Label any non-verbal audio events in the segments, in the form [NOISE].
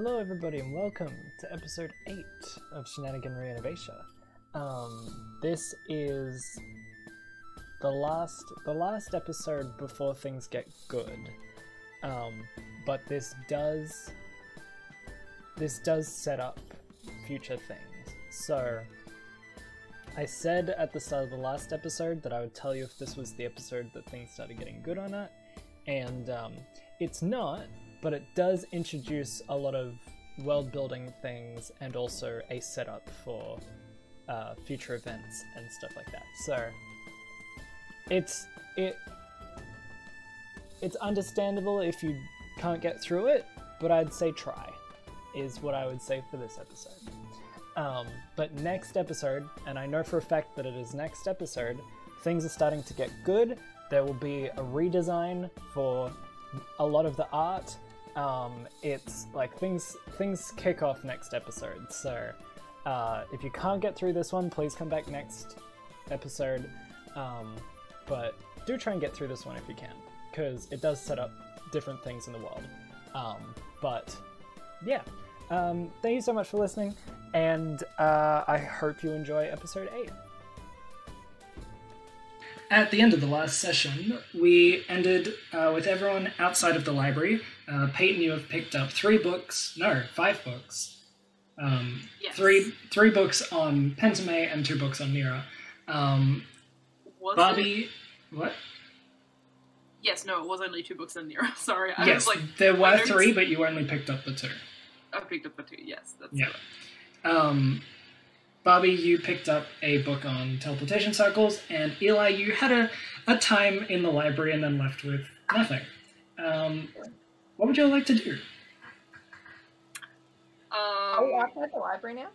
Hello, everybody, and welcome to episode 8 of Shenaniganry in Aevecia. Um, this is the last the last episode before things get good. Um, but this does this does set up future things. So I said at the start of the last episode that I would tell you if this was the episode that things started getting good or not, and um, it's not, but it does introduce a lot of world building things and also a setup for uh, future events and stuff like that. So it's it it's understandable if you can't get through it, but I'd say try is what I would say for this episode. Um, but next episode, and I know for a fact that it is next episode, things are starting to get good. There will be a redesign for a lot of the art. Um, it's like things things kick off next episode. So uh, if you can't get through this one, please come back next episode. Um, but do try and get through this one if you can, because it does set up different things in the world. Um, but yeah, um, thank you so much for listening, and uh, I hope you enjoy episode 8. At the end of the last session, we ended uh, with everyone outside of the library. Uh, Peyton, you have picked up three books, no, five books. Um, Yes. Three three books on Pentame and two books on Mira. Um, Was it? Bobby, what? Yes, no, it was only two books in Nero. [LAUGHS] Sorry, I yes, was like, there were three, but you only picked up the two. I picked up the two. Yes, that's Yeah. Um, Bobby, you picked up a book on teleportation circles, and Eli, you had a, a time in the library and then left with nothing. Um, what would you all like to do? Are we Um, outside the library now?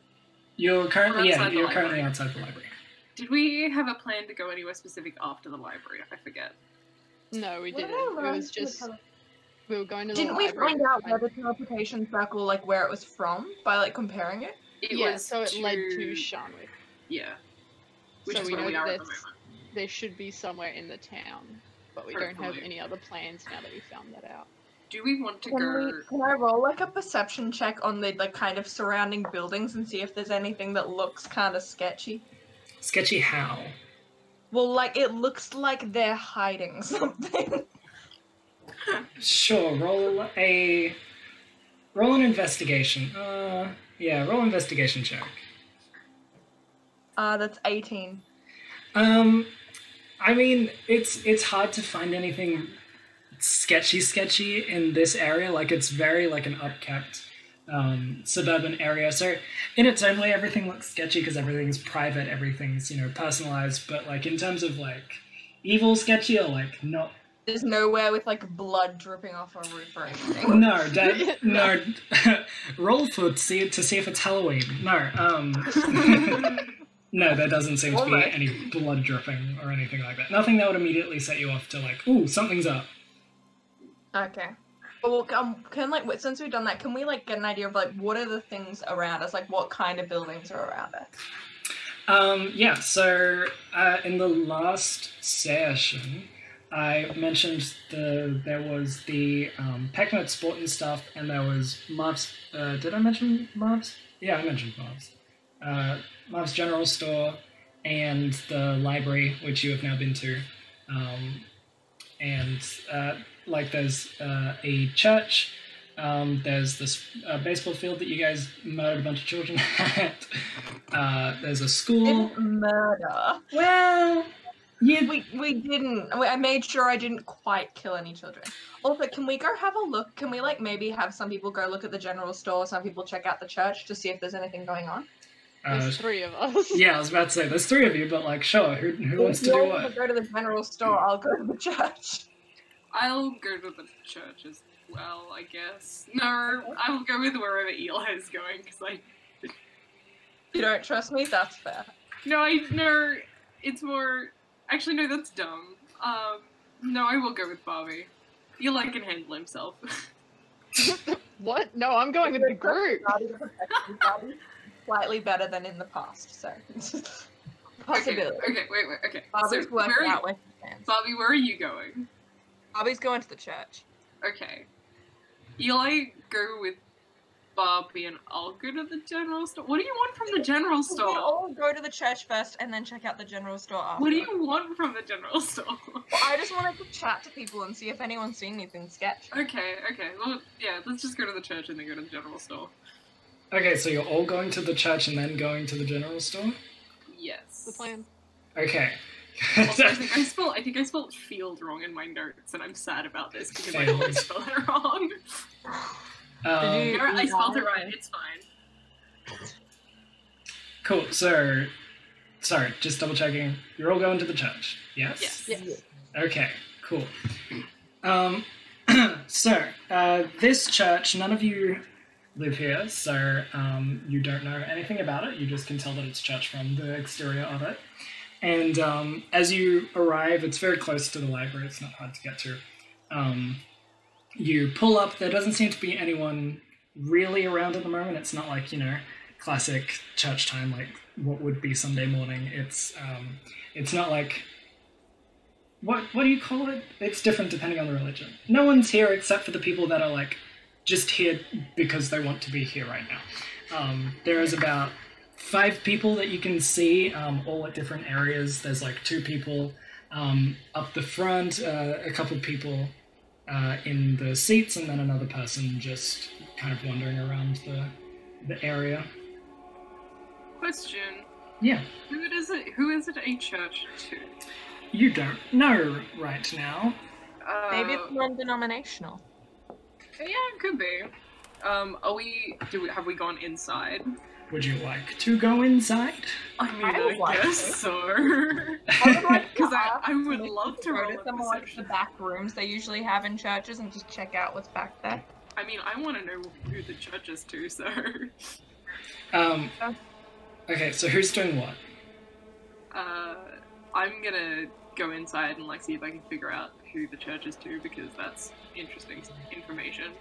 You're currently yeah, outside the you're currently outside the library. did we have a plan to go anywhere specific after the library? I forget. No, we Were didn't. It was just tele- we were going to Didn't we find out find- where the teleportation circle, like where it was from, by like comparing it? It yeah, was so it led to to- Shanwick. Yeah, which So is we where know we are at the moment. There should be somewhere in the town, but we don't have any other plans now that we found that out. Do we want to Can go? we? Can I roll like a perception check on the like kind of surrounding buildings and see if there's anything that looks kind of sketchy? Sketchy how? Well, like it looks like they're hiding [LAUGHS] something. Sure, roll a roll an investigation. Uh, yeah, roll investigation check. Uh, that's eighteen. Um, I mean, it's it's hard to find anything sketchy, sketchy in this area. Like it's very like an upkept um, suburban area. So in its own way, everything looks sketchy because everything's private, everything's you know personalized. But like in terms of like evil sketchy or like not. There's nowhere with like blood dripping off a roof or anything. No, [LAUGHS] no. [LAUGHS] roll for see to see if it's Halloween. No, um, [LAUGHS] no, there doesn't seem to be any blood dripping or anything like that. Nothing that would immediately set you off to like, ooh, something's up. Okay. Well, um, can like since we've done that, can we like get an idea of like what are the things around us? Like what kind of buildings are around us? Um, yeah, so uh, in the last session, I mentioned the there was the um, Pecknote Sport and stuff, and there was Marv's. Uh, did I mention Marv's? Yeah, I mentioned Marv's. Uh, Marv's General Store and the library, which you have now been to. Um, and uh, like there's uh, a church. Um, there's this uh, baseball field that you guys murdered a bunch of children [LAUGHS] at. Uh, there's a school. Didn't murder. Well, yeah, We we didn't. I made sure I didn't quite kill any children. Also, can we go have a look? Can we like maybe have some people go look at the general store, some people check out the church to see if there's anything going on? uh, There's three of us. yeah. I was about to say there's three of you, but like, sure, who, who wants to do what? Go to the general store. I'll go to the [LAUGHS] church. I'll go to the church as well, I guess. No, I will go with wherever Eli is going because I You don't trust me? That's fair. No, I no. It's more. Actually, no. That's dumb. Um, no, I will go with Bobby. Eli can handle himself. [LAUGHS] What? No, I'm going with the group. [LAUGHS] Bobby the protection Bobby. Slightly better than in the past, so [LAUGHS] okay, possibility. okay, wait, wait. Okay. Bobby's so working where out you, where. Bobby, where are you going? Bobby's going to the church. Okay. Eli, go with Barbie and I'll go to the general store. What do you want from the general store? We store? all go to the church first and then check out the general store after. What do you want from the general store? Well, I just wanted to chat to people and see if anyone's seen anything sketch. okay, okay. Well, yeah, let's just go to the church and then go to the general store. Okay, so you're all going to the church and then going to the general store? Yes. The plan. Okay. Also, I think I [LAUGHS] spelled I think I spelled field wrong in my notes, and I'm sad about this because I always spell it wrong. um, Did you- I spelled it right. It's fine. cool, so, sorry, just double checking. You're all going to the church, yes? Yes. Yes. Okay, cool. Um, [CLEARS THROAT] so, uh, this church, none of you live here, so um, you don't know anything about it. You just can tell that it's church from the exterior of it. And um, as you arrive, it's very close to the library, it's not hard to get to. Um, you pull up, there doesn't seem to be anyone really around at the moment. It's not like, you know, classic church time, like what would be Sunday morning. It's um, it's not like what what do you call it? It's different depending on the religion. No one's here except for the people that are like just here because they want to be here right now. Um, there is about five people that you can see, um, all at different areas. There's like two people um, up the front, uh, a couple people uh, in the seats, and then another person just kind of wandering around the the area. Question: Yeah, Who is it? Who is it a church to? you don't know right now. Uh, Maybe it's non-denominational. Yeah, it could be. Um, are we? Do we have we gone inside? Would you like to go inside? I mean, I I, like guess to. so. I like Because I, I would if love to go roll to a some like the back rooms they usually have in churches and just check out what's back there. I mean, I want to know who the church is to. So, Um, okay, so who's doing what? uh, I'm gonna go inside and like see if I can figure out who the church is to because that's interesting information.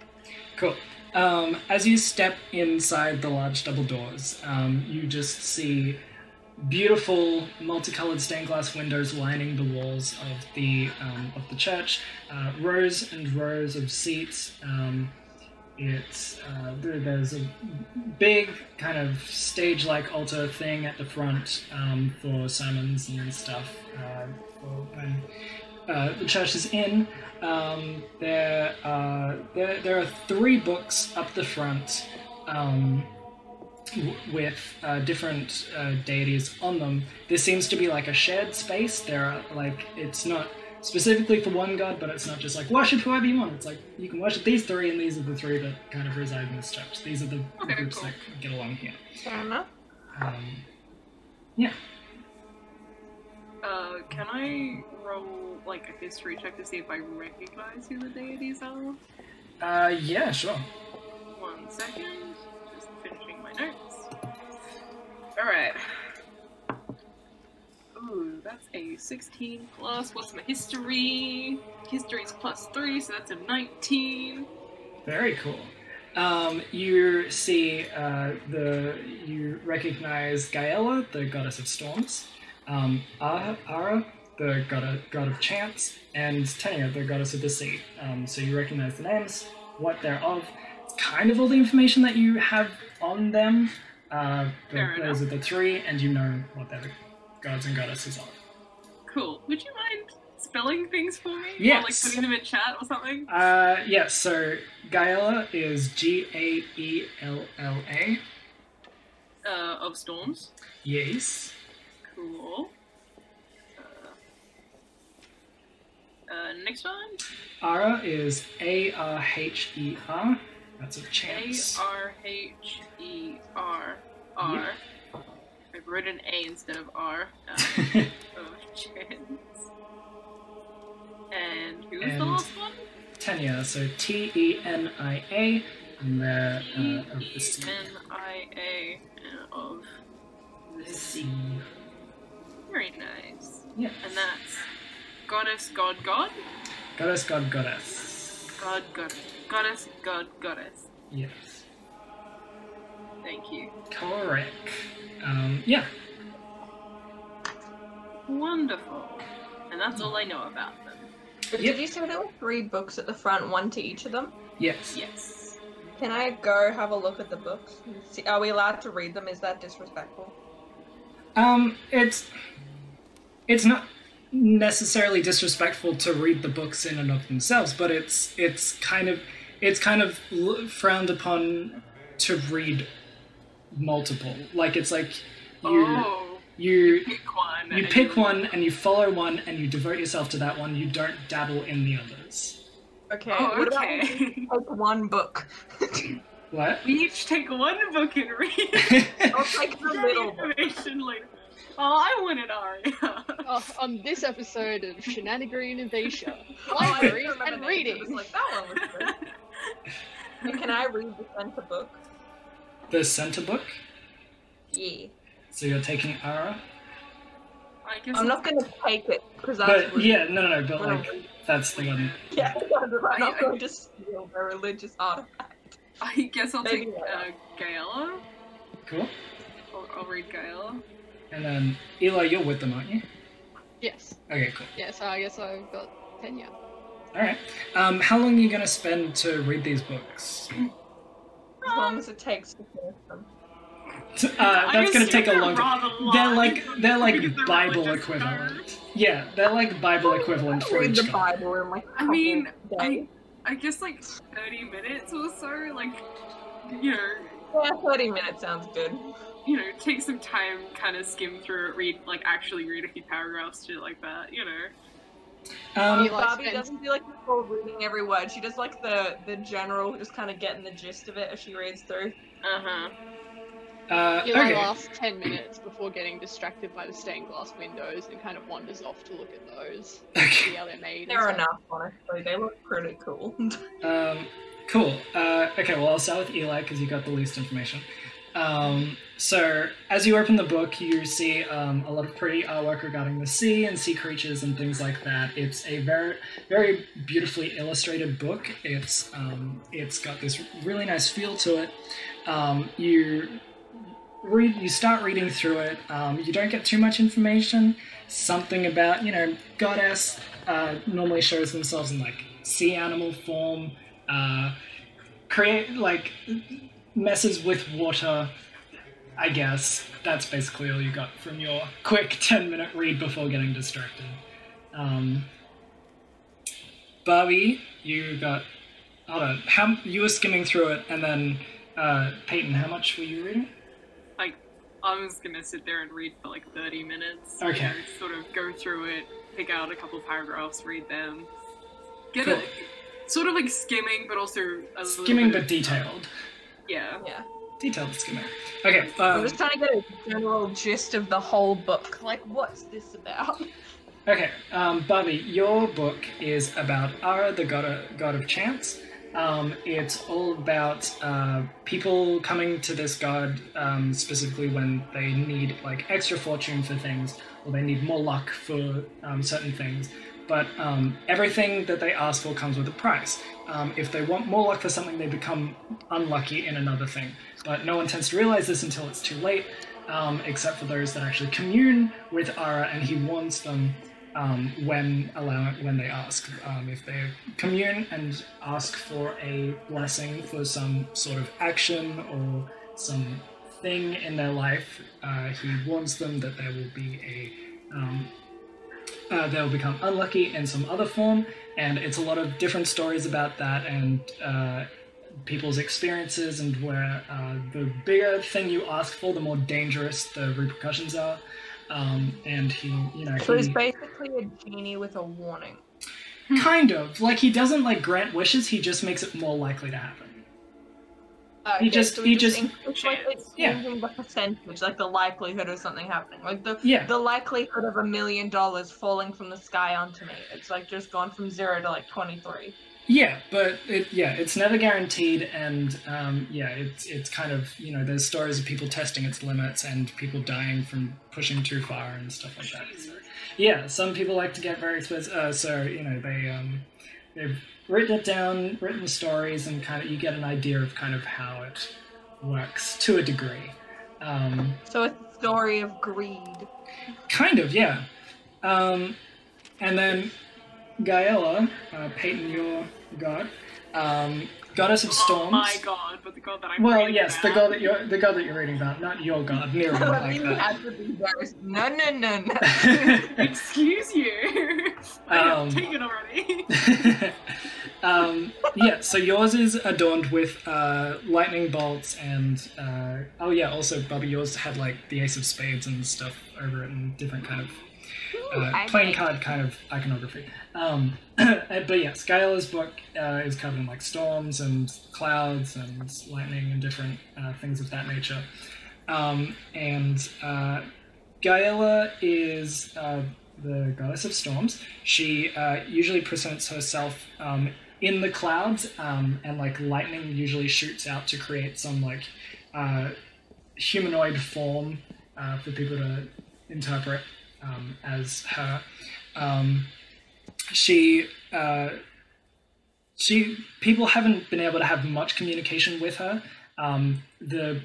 Cool. Um, as you step inside the large double doors, um, you just see beautiful multicolored stained glass windows lining the walls of the um, of the church. Uh, rows and rows of seats. Um, it's uh, there- there's a big kind of stage-like altar thing at the front um, for sermons and stuff uh, for uh, the church is in. Um, there, are, there, there are three books up the front um, w- with uh, different uh, deities on them. This seems to be like a shared space. There are like it's not specifically for one god, but it's not just like worship whoever you want. It's like you can worship these three, and these are the three that kind of reside in this church. These are the Okay, groups cool. that get along here. Fair enough. Um, Uh, can I roll like a history check to see if I recognize who the deities are? uh, yeah, sure. One second. Just finishing my notes. Alright. Ooh, that's a 16 plus. What's my history? History's plus 3, so that's a 19. Very cool. Um, you see uh, the you recognize Gaela, the goddess of storms, um, Ara, Ara, the god of, god of chance, and Tenia, the goddess of the sea. Um, so you recognize the names, what they're of. Kind of all the information that you have on them. Uh, those are the three, and you know what they're the gods and goddesses of. Cool. Would you mind spelling things for me? Or like putting them in chat or something? Uh, yeah, so Gaela is G A E L L A. Uh, of storms. Yes. Cool. Uh, uh, next one. Ara is A R H E R. That's a A chance. R H E R R. I wrote an A instead of R. Uh, [LAUGHS] of chance. And who was the last one? Tenia, so T E N I A, and they're E uh, of the sea. N I A of the sea. Very nice. Yeah. And that's goddess, god, god, Goddess, God, Goddess. god, god, goddess, god, goddess. Yes. Thank you. Correct. Um, yeah. Wonderful. And that's all I know about them. But Yep. Did you say there were three books at the front, one to each of them? Yes. Yes. Can I go have a look at the books? and See, are we allowed to read them? Is that disrespectful? Um, it's it's not necessarily disrespectful to read the books in and of themselves, but it's it's kind of it's kind of frowned upon to read multiple. Like it's like you Oh, you pick one. you and pick one and you follow one and you devote yourself to that one. You don't dabble in the others. Okay. Oh, What about okay. [LAUGHS] take one book? What? we each take one book and read. [LAUGHS] I'll take the middle book. information later. Oh, I wanted Aria. [LAUGHS] Oh, on this episode of Shenaniganry in Aevecia, [LAUGHS] Oh, I library remember and reading. was like that one was [LAUGHS] good. And Can I read the center book? the center book. Yeah. So you're taking Ara. I guess I'm not gonna take it because that's But rude. yeah, no, no, no. But like that's the one. Yeah, I'm not going to steal their religious artifact. I guess I'll Maybe take later. uh, Gaela. Cool. I'll, I'll read Gaela. And then Eli, you're with them, aren't you? Yes. Okay, cool. Yeah, so I guess I've got Pena. All right. Um, how long are you gonna spend to read these books? As long as it takes to finish them. Uh, that's gonna take a long time. They're like they're like they're Bible equivalent. cards. Yeah, they're like Bible equivalent for read each the card. Bible in like a I couple mean, days. I guess like 30 minutes or so, like, you know, Yeah, 30 minutes sounds good. You know, take some time, kind of skim through it, read, like, actually read a few paragraphs, shit like that, you know. Um, Eli Barbie spends- doesn't do like the full reading every word. She does like the the general, just kind of getting the gist of it as she reads through. Uh huh. uh, Eli okay. lasts 10 minutes before getting distracted by the stained glass windows and kind of wanders off to look at those. Okay. See how they're made. and They're stuff. enough, honestly. They look pretty cool. [LAUGHS] Um, cool. Uh, okay, well, I'll start with Eli because you got the least information. Um, so, as you open the book, you see um, a lot of pretty artwork regarding the sea and sea creatures and things like that. It's a very, very beautifully illustrated book. It's um, it's got this really nice feel to it. Um, you read, you start reading through it. Um, you don't get too much information. Something about you know goddess uh, normally shows themselves in like sea animal form. Uh, create like messes with water. I guess that's basically all you got from your quick ten minute read before getting distracted. Um, Barbie, you got. Hold on. How you were skimming through it, and then uh, Peyton, how much were you reading? I was gonna sit there and read for like 30 minutes. Okay. You know, sort of go through it, pick out a couple paragraphs, read them. Get Cool. it. Sort of like skimming, but also a little Skimming but detailed. Yeah. yeah. Detailed skimming. Okay. I'm Um, just trying to get a general gist of the whole book. Like, what's this about? Okay, um, Barbie, your book is about Ara, the god of, god of chance. Um, it's all about uh, people coming to this god um, specifically when they need like extra fortune for things or they need more luck for um, certain things. But um, everything that they ask for comes with a price. Um, if they want more luck for something, they become unlucky in another thing. But no one tends to realize this until it's too late, um, except for those that actually commune with Ara, and he warns them um, when allow when they ask. Um, if they commune and ask for a blessing for some sort of action or some thing in their life, uh, he warns them that there will be a um, uh, they'll become unlucky in some other form, and it's a lot of different stories about that and uh, people's experiences and where uh, the bigger thing you ask for, the more dangerous the repercussions are. Um, and he, you know, So he's he, basically a genie with a warning. kind of like he doesn't like grant wishes. He just makes it more likely to happen. Uh, He just- he just- in- it's like Yeah. changing the percentage, like the likelihood of something happening. Like the Yeah, the likelihood of a million dollars falling from the sky onto me. It's like just gone from zero to like twenty three. yeah, but it, yeah, it's never guaranteed, and um, yeah, it's it's kind of you know there's stories of people testing its limits and people dying from pushing too far and stuff like that. So, yeah, some people like to get very expensive, uh, so you know they um, they've written it down, written stories, and kind of you get an idea of kind of how it works to a degree. Um, So it's a story of greed. Kind of, yeah. Um, and then Gaela, uh, Peyton, your god, um, goddess of Not storms. my god, but the god that I'm Well, reading yes, the god that you're the god that you're reading about, not your god, [LAUGHS] Nero, Let like me that. have to be very- No, no, no, no. [LAUGHS] [LAUGHS] Excuse you. I Um, have taken already. Um, yeah, so yours is adorned with uh, lightning bolts and uh, oh yeah, also Bobby, yours had like the ace of spades and stuff over it and different kind of uh, playing like- card kind of iconography. Um, [CLEARS THROAT] but yeah, Skyla's book uh, is covered in like storms and clouds and lightning and different uh, things of that nature. Um, and uh, Gaela is uh, the goddess of storms. She uh, usually presents herself um, in the clouds, um, and like lightning usually shoots out to create some like uh, humanoid form uh, for people to interpret um, as her. Um, she uh, she people haven't been able to have much communication with her. Um, the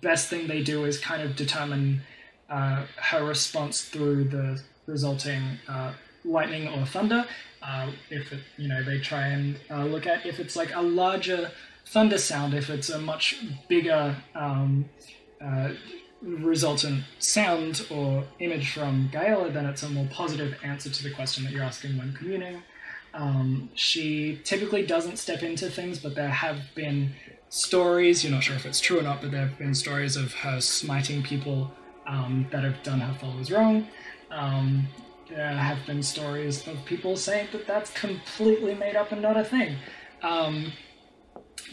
best thing they do is kind of determine uh, her response through the resulting uh, lightning or thunder. Uh, if it, you know, they try and uh, look at if it's like a larger thunder sound, if it's a much bigger um, uh, resultant sound or image from Gaela, then it's a more positive answer to the question that you're asking when communing. Um, she typically doesn't step into things, but there have been stories, you're not sure if it's true or not, but there have been stories of her smiting people um, that have done her followers wrong. Um, there have been stories of people saying that that's completely made up and not a thing. Um,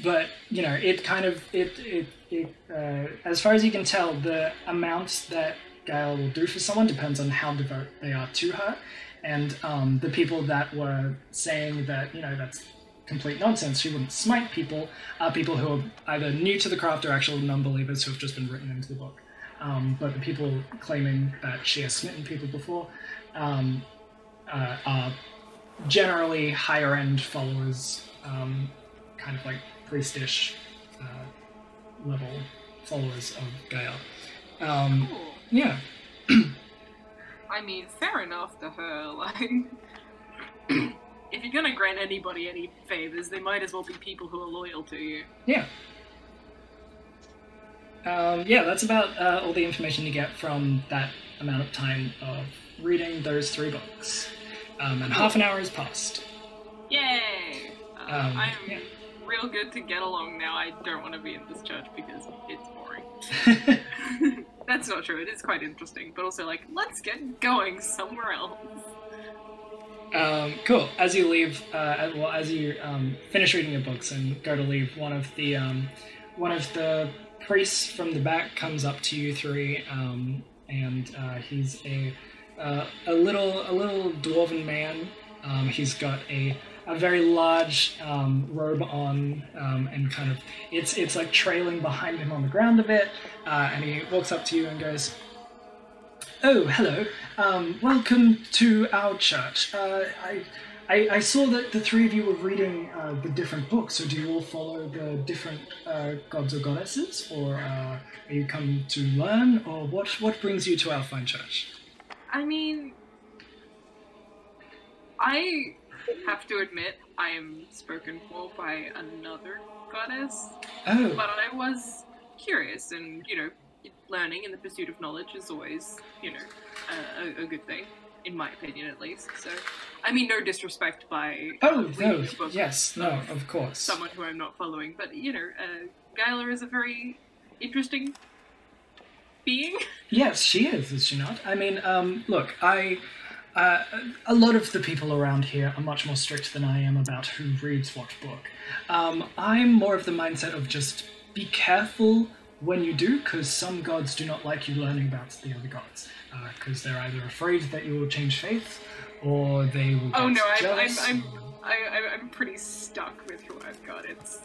but you know, it kind of it it, it uh, as far as you can tell, the amount that Gaela will do for someone depends on how devout they are to her, and um, the people that were saying that you know that's complete nonsense, she wouldn't smite people, are people who are either new to the craft or actual non-believers who have just been written into the book. Um, but the people claiming that she has smitten people before um, uh, are generally higher end followers, um, kind of like priestish uh, level followers of Gaela. Um, Cool. yeah, I mean, fair enough to her. [LAUGHS] Like, if you're gonna grant anybody any favors, they might as well be people who are loyal to you. yeah. Um, yeah, that's about uh, all the information you get from that amount of time of reading those three books. Um, and half an hour has passed. Yay! Uh, Um, I'm yeah. real good to get along now. I don't want to be in this church because it's boring. [LAUGHS] [LAUGHS] That's not true. It is quite interesting, but also like, let's get going somewhere else. Um, cool. As you leave, uh, well, as you um, finish reading your books and go to leave, one of the um, one of the priests from the back comes up to you three, um, and uh, he's a uh, a little a little dwarven man. Um, he's got a a very large um, robe on, um, and kind of it's it's like trailing behind him on the ground a bit. Uh, and he walks up to you and goes, Oh, hello. Um, welcome to our church. Uh, I, I, I saw that the three of you were reading uh, the different books. So, do you all follow the different uh, gods or goddesses, or uh, are you come to learn, or what? What brings you to our fine church? I mean, I have to admit, I am spoken for by another goddess, Oh, but I was curious, and you know, learning and the pursuit of knowledge is always, you know, a, a, a good thing, in my opinion at least. So, I mean, no disrespect by oh, no, yes, no, of course. someone who I'm not following, but you know, uh, is a very interesting being. Yes, she is, is she not? I mean, um, look, I. Uh, a lot of the people around here are much more strict than I am about who reads what book. Um, I'm more of the mindset of just be careful when you do, because some gods do not like you learning about the other gods, because they're either afraid that you will change faith, or they will. Oh no, I'm I'm I'm, or- I, I'm I'm pretty stuck with who I've got. It's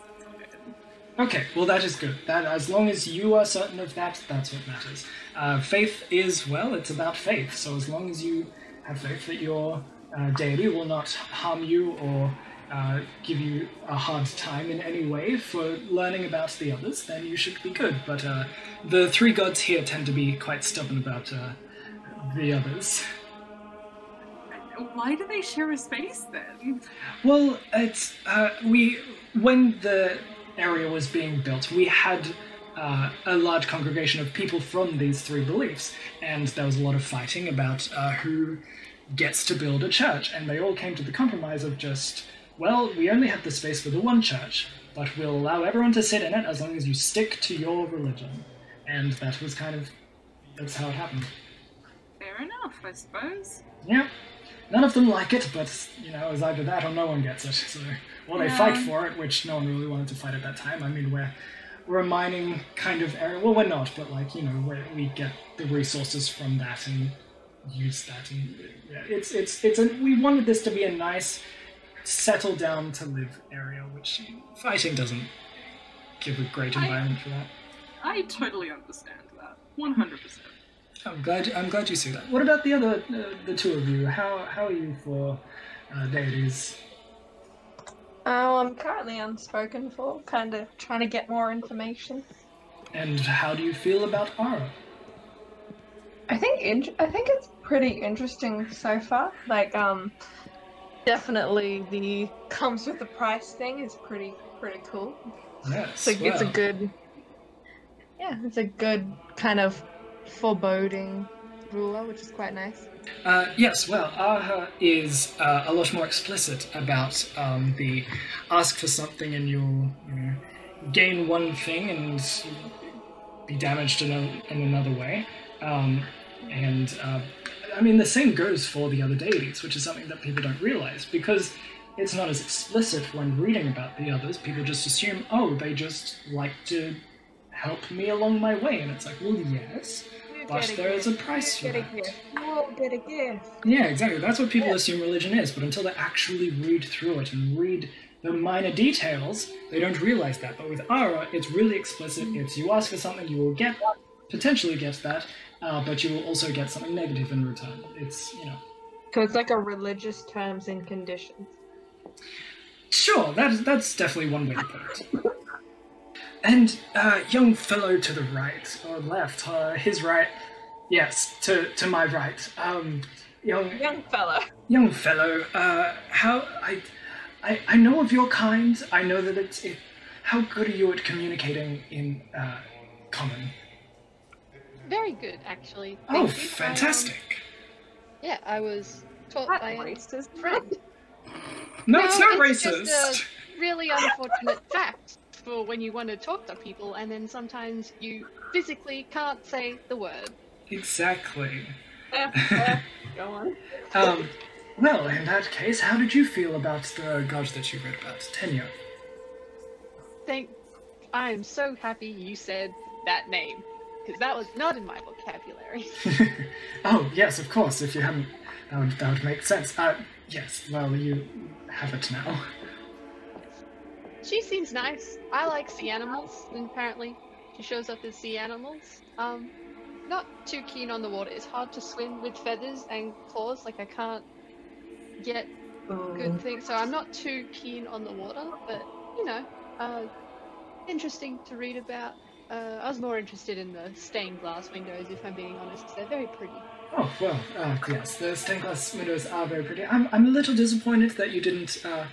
Okay, well that is good. That as long as you are certain of that, that's what matters. Uh, faith is well, it's about faith. So as long as you have faith that your uh, deity will not harm you or uh, give you a hard time in any way for learning about the others, then you should be good. But uh, the three gods here tend to be quite stubborn about uh, the others. why do they share a space then? Well, it's uh, we when the area was being built, we had uh, a large congregation of people from these three beliefs, and there was a lot of fighting about uh, who gets to build a church, and they all came to the compromise of just, well, we only have the space for the one church, but we'll allow everyone to sit in it as long as you stick to your religion, and that was kind of that's how it happened. Fair enough, I suppose. Yeah. None of them like it, but you know, it's either that or no one gets it. So, well, they Yeah. fight for it, which no one really wanted to fight at that time. I mean, we're we're a mining kind of area. Well, we're not, but like you know, where we get the resources from that and use that, and yeah, it's it's it's a. We wanted this to be a nice, settle down to live area, which fighting doesn't give a great I- environment for that. I totally understand that. 100%. I'm glad. I'm glad you see that. What about the other, uh, the two of you? How how are you for uh, deities? Oh, I'm currently unspoken for, kind of trying to get more information. And how do you feel about Ara? I think in- I think it's pretty interesting so far. Like, um, definitely the comes with the price thing is pretty pretty cool. Yes. It's a good, yeah, it's a good kind of foreboding ruler, which is quite nice. Uh, yes. Well, Ara is uh, a lot more explicit about um, the ask for something and you'll you know, gain one thing and be damaged in, a, in another way. Um, and uh, I mean, the same goes for the other deities, which is something that people don't realize because it's not as explicit when reading about the others. People just assume, oh, they just like to help me along my way, and it's like, well, yes, but there is a price for that. gift. You will get a gift. Yeah, exactly. That's what people assume religion is, but until they actually read through it and read the minor details, they don't realize that. But with Ara, it's really explicit. It's you ask for something, you will get potentially get that, uh, but you will also get something negative in return. It's you know. So it's like a religious terms and conditions. Sure, that, that's definitely one way to put it. [LAUGHS] And uh, young fellow to the right or left, uh, his right, yes, to to my right. Um, young Young fella. young fellow, uh, how I, I I know of your kind. I know that it's. It, how good are you at communicating in uh, common? Very good, actually. Oh, Thank you. I, um, fantastic! yeah, I was taught That by a racist. friend. No, it's not it's racist. Just a really unfortunate fact for when you want to talk to people and then sometimes you physically can't say the word. Exactly. Yeah, [LAUGHS] yeah. Go on. Um, well, in that case, how did you feel about the gods that you read about? Tenia. Thank. I am so happy you said that name because that was not in my vocabulary. [LAUGHS] oh yes, of course. If you hadn't, that would that would make sense. Uh, yes. Well, you have it now. She seems nice. I like sea animals, and apparently she shows up as sea animals. Um, not too keen on the water. It's hard to swim with feathers and claws. Like I can't get good things, so I'm not too keen on the water. But you know, uh, interesting to read about. Uh, I was more interested in the stained glass windows, if I'm being honest. They're very pretty. Oh well, uh, yes, the stained glass windows are very pretty. I'm I'm a little disappointed that you didn't uh,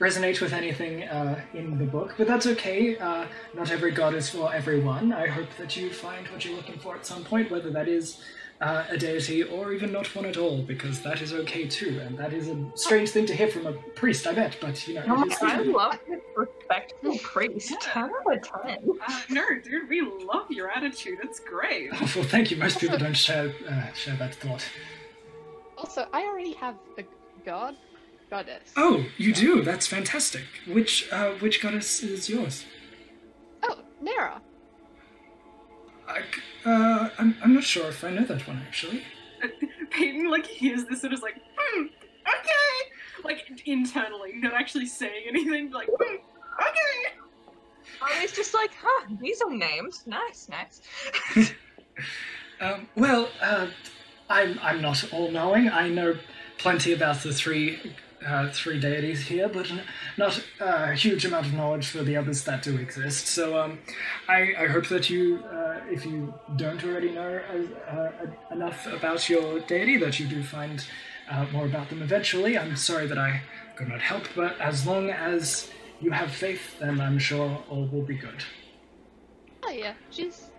resonate with anything uh, in the book, but that's okay. Uh, not every god is for everyone. I hope that you find what you're looking for at some point, whether that is uh, a deity or even not one at all, because that is okay too. And that is a strange thing to hear from a priest, I bet. But you know, Oh, it is I love this respectful priest. Ten out of ten. Uh, no, dude, we love your attitude. It's great. Oh, [LAUGHS] well, thank you. Most people don't share uh, share that thought. Also, I already have a god, goddess. Oh, you do. That's fantastic. Which uh, which goddess is yours? Oh, Nera. I, uh, I'm, I'm not sure if I know that one actually. [LAUGHS] Peyton like hears this and is like, hmm, okay, like internally, not actually saying anything, like, hmm, okay. Oh, he's just like, huh, these are names. Nice, nice. [LAUGHS] Um, well, uh, I'm I'm not all knowing. I know plenty about the three uh, three deities here, but not a huge amount of knowledge for the others that do exist. So um, I, I hope that you, uh, if you don't already know uh, uh, enough about your deity, that you do find uh, more about them eventually. I'm sorry that I could not help, but as long as you have faith, then I'm sure all will be good. Oh yeah, she's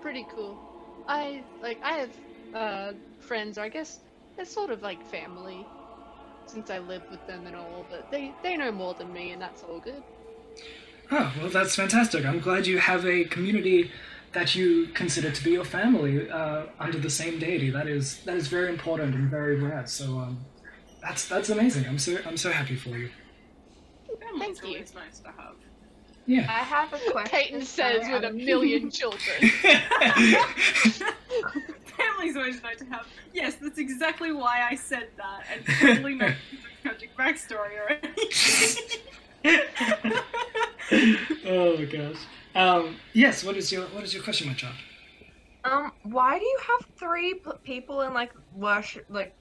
pretty cool. I like I have uh friends, or I guess they're sort of like family, since I live with them and all. But they they know more than me, and that's all good. Oh, well, that's fantastic. I'm glad you have a community that you consider to be your family uh, under the same deity. That is that is very important and very rare. So um, that's that's amazing. I'm so I'm so happy for you. Family's Thank you. always nice to have. Yeah. I have a question. Peyton says with a I'm- million [LAUGHS] children. [LAUGHS] [LAUGHS] Family's always nice to have. Yes, that's exactly why I said that, and totally no [LAUGHS] tragic backstory or anything. [LAUGHS] oh gosh. Um, yes. What is your what is your question, my child? Um, why do you have three p- people in like worship, like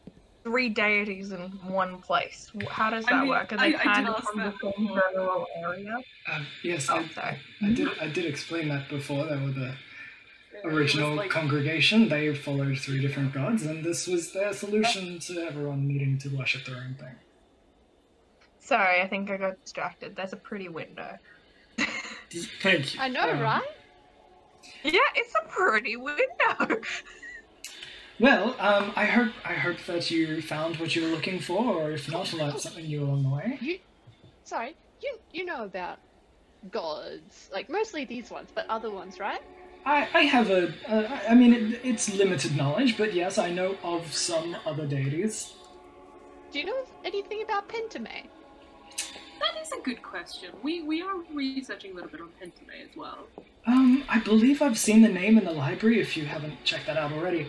three deities in one place? How does I that mean, work? Are they I kind did of ask from the that same before. general area? Um, yes, Oh, I, sorry. I did I did explain that before. They were the It was original like- congregation. They followed three different gods, and this was their solution to everyone needing to worship their own thing. Sorry, I think I got distracted. That's a pretty window. Thank you. I know, Um, right? Yeah, it's a pretty window. Well, um, I hope I hope that you found what you were looking for, or if not, learned something new along the way. You, sorry, you you know about gods, like mostly these ones, but other ones, right? I, I have a, uh, I mean, it, it's limited knowledge, but yes, I know of some other deities. Do you know anything about Pentame? That is a good question. We we are researching a little bit on Pentame as well. Um, I believe I've seen the name in the library. If you haven't checked that out already,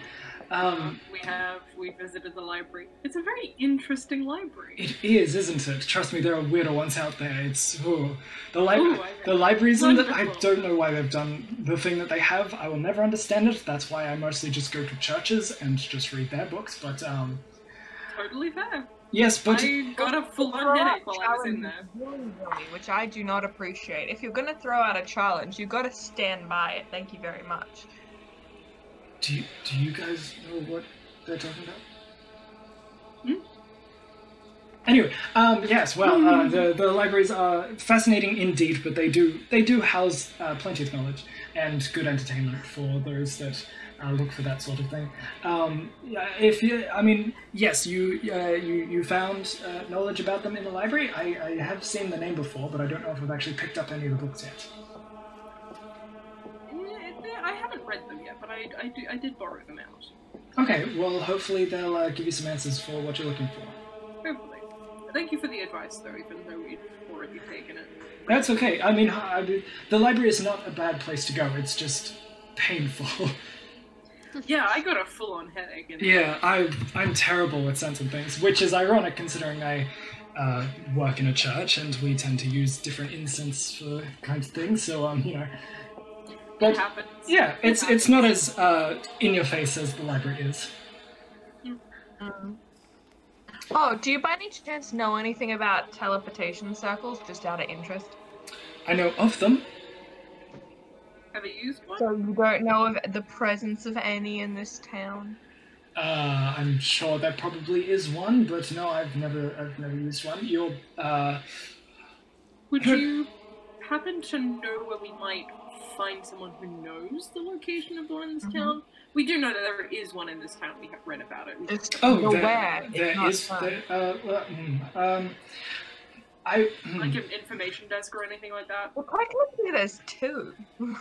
um, we have we visited the library. It's a very interesting library. it is, isn't it? Trust me, there are weirder ones out there. It's oh, the library. Ooh, I- the libraries in that I don't know why they've done the thing that they have. I will never understand it. That's why I mostly just go to churches and just read their books. But um, Totally fair. yes, but I got a full on Throw out headache while I was in there. challenges Which I do not appreciate. If you're gonna throw out a challenge, you've gotta stand by it. Thank you very much. Do you, do you guys know what they're talking about? Hmm? Anyway, um, yes. Well, uh, the the libraries are fascinating indeed, but they do they do house uh, plenty of knowledge and good entertainment for those that uh, look for that sort of thing. Um, if you, I mean, yes, you uh, you you found uh, knowledge about them in the library. I, I have seen the name before, but I don't know if I've actually picked up any of the books yet. Yeah, I haven't read them yet, but I, I, do, I did borrow them out. Okay, well, hopefully they'll uh, give you some answers for what you're looking for. Hopefully. Thank you for the advice, though, even though we've already taken it. That's okay. I mean, I mean, the library is not a bad place to go. It's just painful. [LAUGHS] Yeah, I got a full on headache. Yeah, I I'm terrible with sensing things, which is ironic considering I uh, work in a church and we tend to use different incense for kinds of things. So um, you know, it but happens. yeah, It it's it's not as uh, in your face as the library is. Oh, do you by any chance know anything about teleportation circles, just out of interest? I know of them. Have you used one? So you don't know of the presence of any in this town? Uh, I'm sure there probably is one, but no, I've never I've never used one. You're uh, Would you happen to know where we might find someone who knows the location of the one in this Mhm. town? We do know that there is one in this town. We have read about it. We Just Oh, the there, where, there not is. There, uh, well, hmm, um, I. hmm, like an information desk or anything like that. Well, technically there's two. [LAUGHS]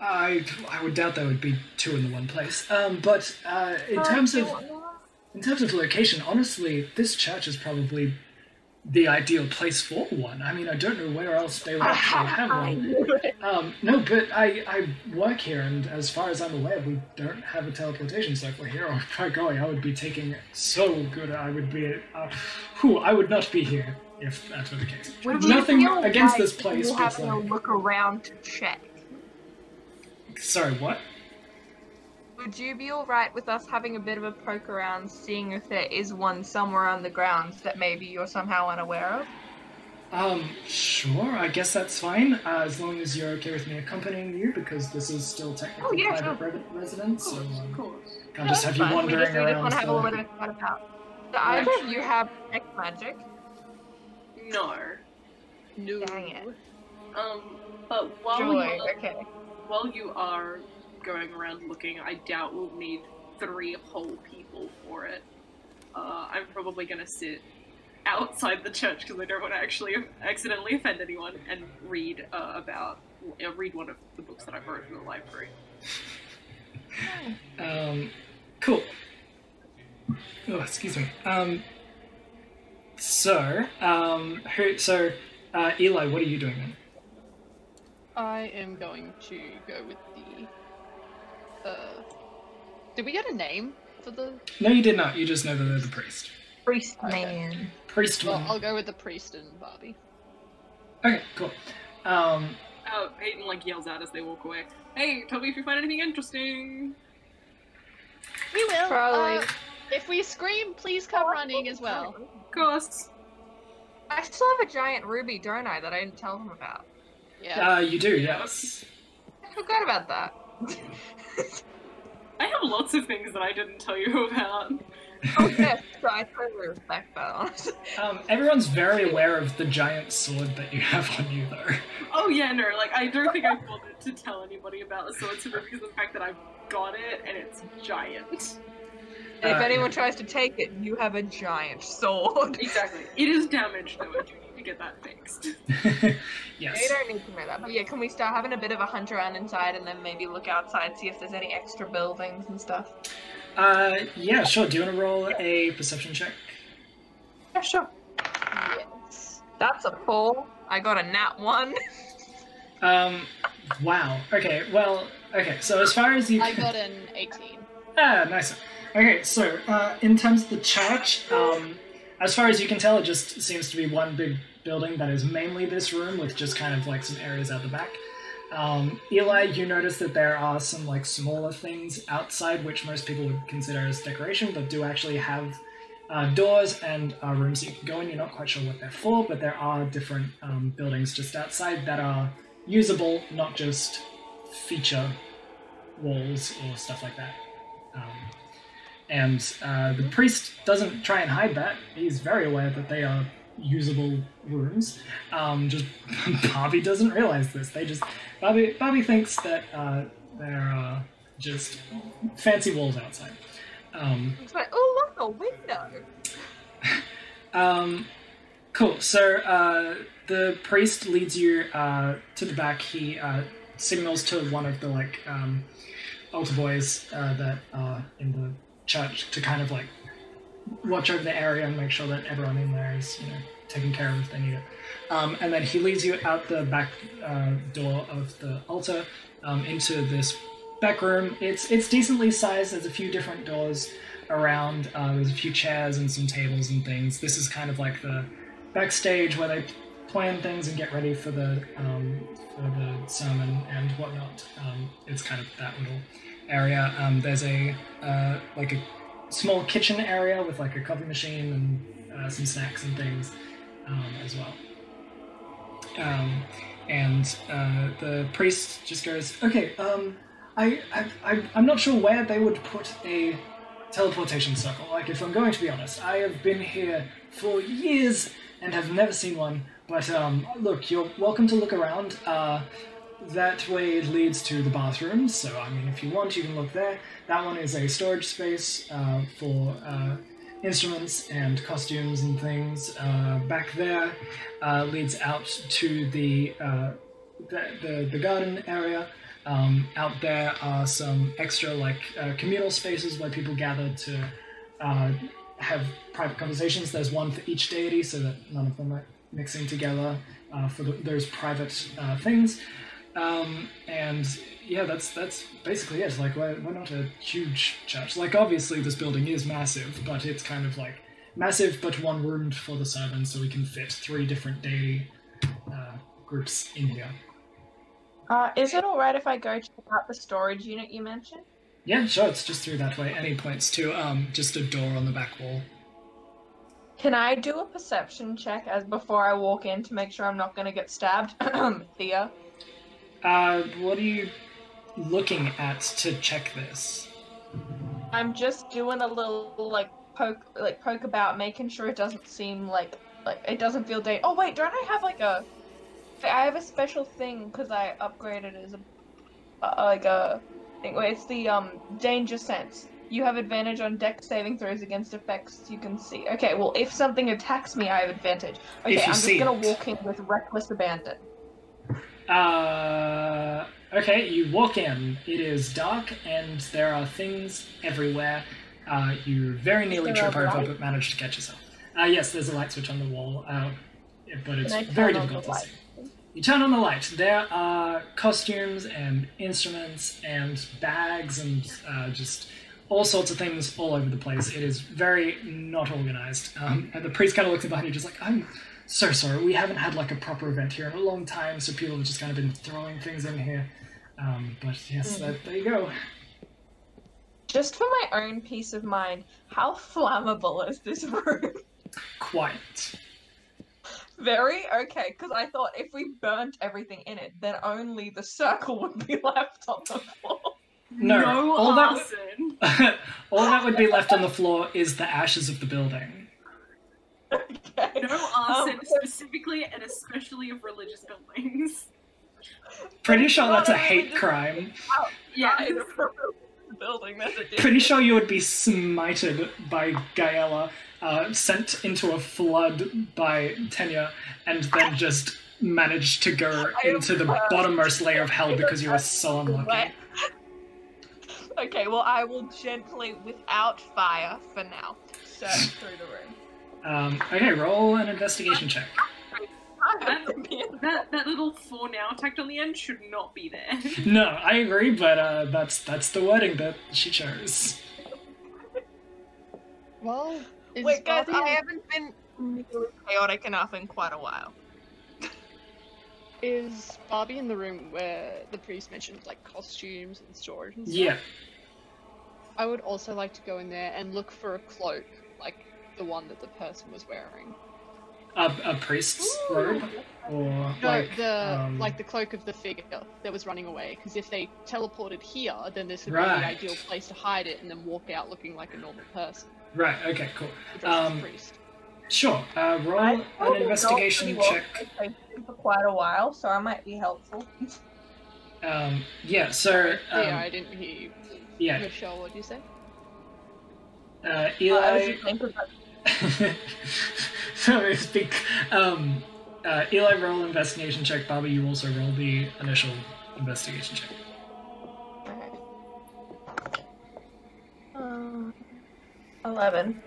I I would doubt there would be two in the one place. Um, but uh, in Uh, terms of in terms of location, honestly, this church is probably the ideal place for one. I mean, I don't know where else they would actually [LAUGHS] have one. Um, no, but I, I work here, and as far as I'm aware, we don't have a teleportation circle here. Oh, by golly, I would be taking so good. I would be. Uh, whew, I would not be here if that were the case. Would Nothing against like this place, You but having a like, look around to check. sorry, what? Would you be alright with us having a bit of a poke around, seeing if there is one somewhere on the grounds that maybe you're somehow unaware of? Um, sure. I guess that's fine, uh, as long as you're okay with me accompanying you, because this is still technically Oh, yeah, private re- residence. So Of um, course. can't just have you Fine, wandering we just, we just around. want to have a for- little bit of fun about. Do either of you have detect magic? No. No. Dang it. Um, but while Joy. you, Okay. while you are going around looking, I doubt we'll need three whole people for it. Uh, I'm probably gonna sit outside the church because I don't want to actually accidentally offend anyone and read uh, about uh, read one of the books that I borrowed from the library. Um, cool. Oh, excuse me. Um, so, um, who? So, uh, Eli, what are you doing then? I am going to go with the. Uh, did we get a name for the? No, you did not. You just know that they're the priest. Priest Okay. man. Priest Well, one. I'll go with the priest and Bobby. Okay, cool. Um, Uh, Peyton like yells out as they walk away. Hey, tell me if you find anything interesting. We will. Probably. Uh, if we scream, please come running as well. Of course. I still have a giant ruby, don't I, that I didn't tell them about. Yeah. uh, you do, yes. I forgot about that. I have lots of things that I didn't tell you about. oh yes, so I totally respect that. Um, everyone's very aware of the giant sword that you have on you, though. Oh yeah, no, like I don't think I wanted to tell anybody about the sword super because of the fact that I've got it and it's giant. And if Uh, anyone tries to take it, you have a giant sword. Exactly. It is damaged though, and you need to get that fixed. [LAUGHS] You yes. don't need to know that. But yeah, can we start having a bit of a hunt around inside and then maybe look outside, see if there's any extra buildings and stuff? Uh, yeah, sure. Do you want to roll a perception check? Yeah, sure. yes. That's a four. I got a nat one. Um, wow. Okay, well, okay, so as far as you I got an 18. Ah, nice. Okay, so uh, in terms of the church, um, as far as you can tell, it just seems to be one big building that is mainly this room with just kind of like some areas out the back. Um, Eli, you notice that there are some like smaller things outside, which most people would consider as decoration, but do actually have uh, doors and uh, rooms you can go in. You're not quite sure what they're for, but there are different um, buildings just outside that are usable, not just feature walls or stuff like that. Um, and uh, the priest doesn't try and hide that. He's very aware that they are usable rooms. Um, just [LAUGHS] Bobby doesn't realize this. They just Bobby Bobby thinks that uh, there are uh, just fancy walls outside. Um, like, oh look, a window. [LAUGHS] um, cool. So uh, the priest leads you uh, to the back. He uh, signals to one of the like um, altar boys uh, that are in the church to kind of like watch over the area and make sure that everyone in there is you know taken care of if they need it. Um, and then he leads you out the back uh, door of the altar um, into this back room. It's it's decently sized. There's a few different doors around. Uh, there's a few chairs and some tables and things. This is kind of like the backstage where they plan things and get ready for the um, for the sermon and whatnot. Um, it's kind of that little area. Um, there's a uh, like a small kitchen area with like a coffee machine and uh, some snacks and things um, as well. Um, and uh, the priest just goes, "Okay, um, I, I, I, I'm not sure where they would put a teleportation circle. Like, if I'm going to be honest, I have been here for years and have never seen one. But um, look, you're welcome to look around. Uh, that way it leads to the bathrooms. So, I mean, if you want, you can look there. That one is a storage space uh, for uh, instruments and costumes and things. Uh, back there uh, leads out to the, uh, the, the the garden area. Um, out there are some extra like uh, communal spaces where people gather to have private conversations. There's one for each deity, so that none of them are mixing together uh, for the, those private uh, things. Um, and yeah, that's that's basically it. Like we're, we're not a huge church. Like obviously this building is massive, but it's kind of like massive but one roomed for the servants, so we can fit three different daily uh, groups in here. Uh, is it alright if I go check out the storage unit you mentioned? Yeah, sure. It's just through that way. Any points to um, just a door on the back wall. Can I do a perception check as before I walk in to make sure I'm not gonna get stabbed? [CLEARS THROAT] Thea. Uh, what are you looking at to check this? I'm just doing a little like poke like poke about, making sure it doesn't seem like like it doesn't feel day. Oh wait, don't I have like a? I have a special thing because I upgraded as a uh, like a thing. Wait, it's the um danger sense. You have advantage on Dex saving throws against effects you can see. Okay, well if something attacks me, I have advantage. Okay, I'm just gonna it. walk in with reckless abandon. Uh, okay, you walk in. It is dark and there are things everywhere. Uh, you very nearly trip over light? but manage to catch yourself. Uh, yes, there's a light switch on the wall, uh, but it's very difficult to see. You turn on the light. There are costumes and instruments and bags and uh, just all sorts of things all over the place. It is very not organized. Um, and the priest kind of looks behind you, just like, I'm sorry. We haven't had like a proper event here in a long time, so people have just kind of been throwing things in here. Um, but yes, Hmm. that, there you go. Just for my own peace of mind, how flammable is this room? Quite. Very okay, because I thought if we burnt everything in it, then only the circle [LAUGHS] would be left on the floor. No, all that- [LAUGHS] all that would be left on the floor is the ashes of the building. Okay. No arson, Um, specifically and especially of religious buildings. Pretty sure that's a hate just- crime. Yeah, in a building that's a Pretty sure you would be smited by Gaela, uh, sent into a flood by Tenia, and then just managed to go into the proud. bottommost layer of hell because you were so unlucky. [LAUGHS] Okay, well I will gently, without fire for now, search through the room. Um, okay, roll an investigation check. I would be in- that that little for now tacked on the end should not be there. [LAUGHS] No, I agree, but uh, that's that's the wording that she chose. Well, is Wait, guys, Bobby I haven't been really chaotic enough in quite a while. is Barbie in the room where the priest mentioned like costumes and storage and stuff? Yeah. I would also like to go in there and look for a cloak, like the one that the person was wearing. A, a priest's robe, or No, like the um, like the cloak of the figure that was running away. Because if they teleported here, then this would be the ideal place to hide it and then walk out looking like a normal person, right. Okay, cool. dressed as Um, priest. Sure. Uh, roll I an investigation check. for quite a while, so I might be helpful. Um, yeah. So um, yeah, I didn't hear you. yeah. Michelle, what did you say? Uh, Uh, I was Eli. just thinking [LAUGHS] that- so speak. Um, uh, Eli, roll investigation check. Bobby, you also roll the initial investigation check. Um, Eleven.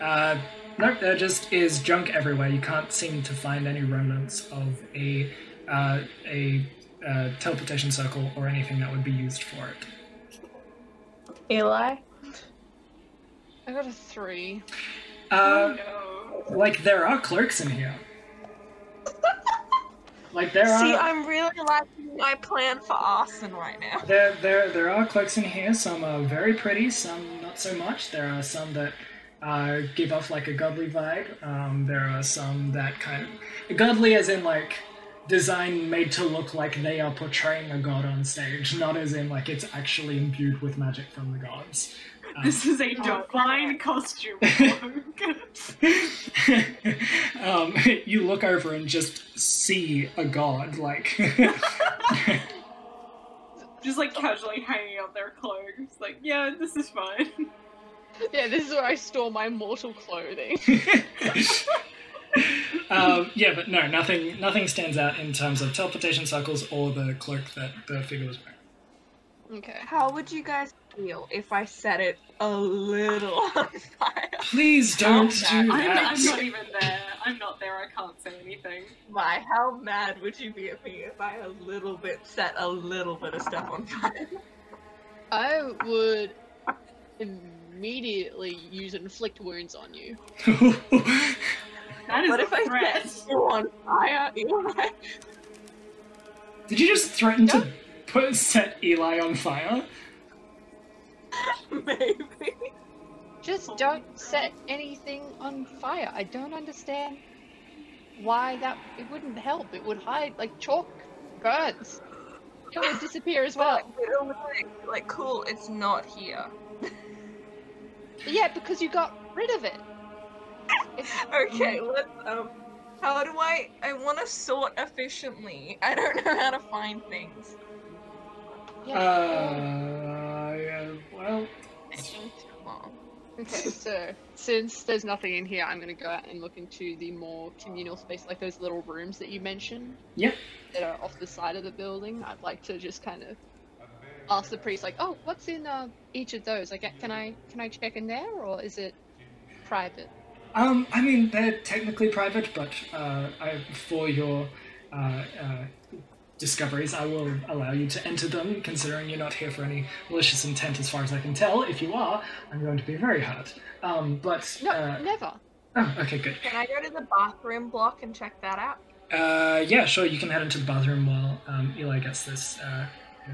Uh, no, there just is junk everywhere. You can't seem to find any remnants of a uh, a uh, teleportation circle or anything that would be used for it. Eli. I got a three. Uh, like there are clerks in here. Like there See, are I'm really liking my plan for Austin right now. there there there are clerks in here. Some are very pretty, some not so much. There are some that uh, give off like a godly vibe. Um, there are some that kind of godly as in like design made to look like they are portraying a god on stage, not as in like it's actually imbued with magic from the gods. Um, This is a Oh, divine costume [LAUGHS] [LAUGHS] um, you look over and just see a god, like. [LAUGHS] Just like casually hanging out their clothes. Like, yeah, this is fine. Yeah, this is where I store my mortal clothing. um, yeah, but no, nothing. Nothing stands out in terms of teleportation circles or the cloak that the figure was wearing. Okay. How would you guys feel if I set it a little [LAUGHS] on fire? Please don't do not- I'm, that. I'm not even there. I'm not there. I can't say anything. My, how mad would you be at me if I a little bit set a little bit of stuff on fire? I would immediately use inflict wounds on you. [LAUGHS] That is What a if I threat. set you on fire, Eli? [LAUGHS] Did you just threaten to put set Eli on fire? [LAUGHS] Maybe. just don't set anything on fire. I don't understand why that it wouldn't help. It would hide like chalk burns. It would disappear as well. [LAUGHS] But like, like, cool, it's not here. Yeah, because you got rid of it. [LAUGHS] Okay, let's um. How do I? I want to sort efficiently. I don't know how to find things. Yeah. Uh, yeah, well, It's been too long. Okay, so since there's nothing in here, I'm gonna go out and look into the more communal space, like those little rooms that you mentioned. Yep. That are off the side of the building. I'd like to just kind of ask the priest, like, "Oh, what's in uh, each of those? Like, can I can I check in there, or is it private?" Um, I mean, they're technically private, but uh, I, for your uh, uh, discoveries, I will allow you to enter them, considering you're not here for any malicious intent, as far as I can tell. If you are, I'm going to be very hurt. Um, but No, uh, never. oh, okay, good. Can I go to the bathroom block and check that out? Uh, yeah, sure. You can head into the bathroom while um, Eli gets this uh, uh,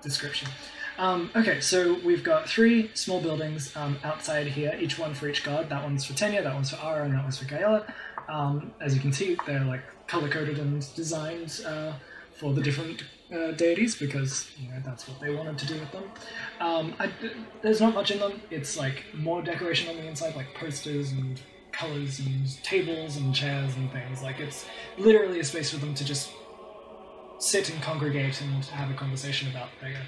description. Um, okay, so we've got three small buildings um, outside here, each one for each god. That one's for Tenia, that one's for Ara, and that one's for Gaela. Um, as you can see, they're like color coded and designed uh, for the different uh, deities because you know that's what they wanted to do with them. Um, I, there's not much in them. It's like more decoration on the inside, like posters and colors and tables and chairs and things. Like it's literally a space for them to just sit and congregate and have a conversation about Vega.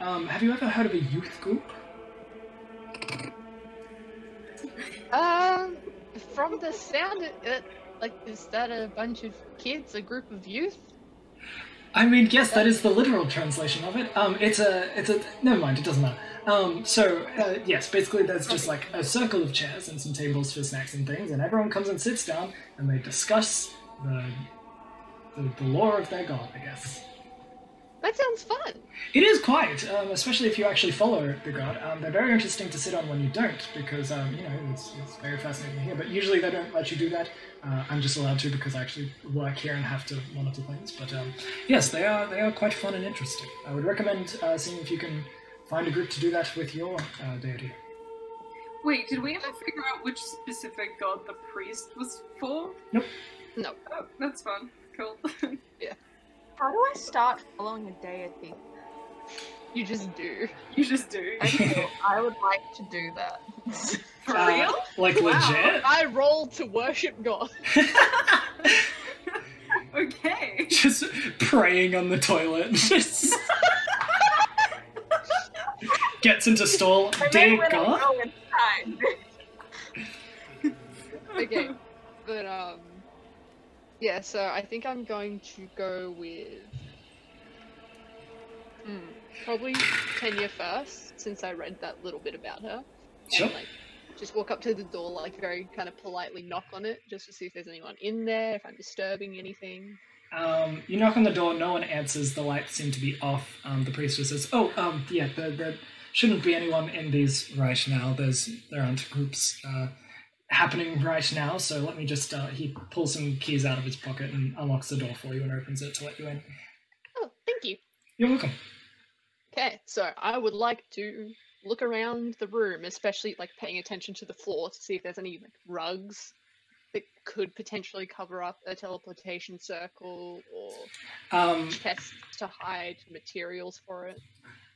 Um, have you ever heard of a youth group? Um, from the sound, it, it like is that a bunch of kids, a group of youth? I mean, yes, that is the literal translation of it. Um, it's a, it's a. Never mind, it doesn't matter. Um, so uh, yes, basically, there's just like a circle of chairs and some tables for snacks and things, and everyone comes and sits down and they discuss the, the, the lore of their god, I guess. That sounds fun. It is quite, um, especially if you actually follow the god. Um, they're very interesting to sit on when you don't, because um, you know it's, it's very fascinating here. But usually they don't let you do that. Uh, I'm just allowed to because I actually work here and have to monitor things. But um, yes, they are they are quite fun and interesting. I would recommend uh, seeing if you can find a group to do that with your uh, deity. Wait, did we ever figure out which specific god the priest was for? Nope. No. Oh, that's fun. Cool. [LAUGHS] How do I start following a deity? You just do. you just do. I I would like to do that. [LAUGHS] For Uh, real? Like legit? I rolled to worship God. [LAUGHS] Okay. just praying on the toilet. [LAUGHS] Just gets into stall. I Dear know when I God. okay, but um, yeah. So I think I'm going to go with hmm, probably Tenia first, since I read that little bit about her. Sure. And, like, just walk up to the door, like very kind of politely knock on it, just to see if there's anyone in there, if I'm disturbing anything. Um, you knock on the door, no one answers, the lights seem to be off. Um, the priest just says, Oh, um, yeah, there, there shouldn't be anyone in these right now. There's there aren't groups uh, happening right now, so let me just uh, he pulls some keys out of his pocket and unlocks the door for you and opens it to let you in. Oh, thank you. You're welcome. Okay, so I would like to look around the room, especially like paying attention to the floor to see if there's any like rugs that could potentially cover up a teleportation circle or Um, chests to hide materials for it.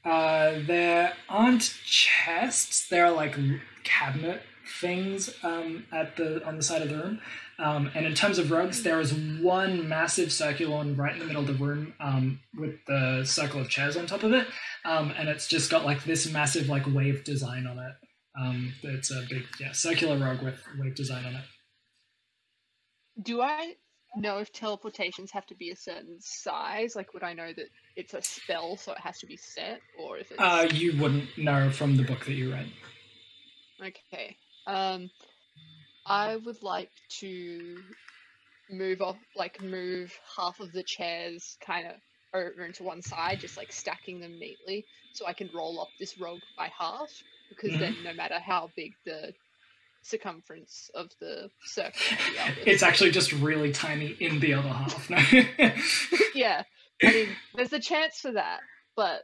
Uh, there aren't chests. There are like cabinet things um, at the on the side of the room. Um, and in terms of rugs, there is one massive circular one right in the middle of the room um, with the circle of chairs on top of it, um, and it's just got like this massive like wave design on it. Um, it's a big yeah circular rug with wave design on it. Do I know if teleportations have to be a certain size? Like, would I know that it's a spell, so it has to be set, or if it's Uh, you wouldn't know from the book that you read. Okay. Um, I would like to move off, like move half of the chairs kind of over into one side, just like stacking them neatly, so I can roll up this rug by half. Because then, no matter how big the circumference of the circle, the [LAUGHS] It's actually just really tiny in the other half. No. [LAUGHS] yeah. I mean, there's a chance for that, but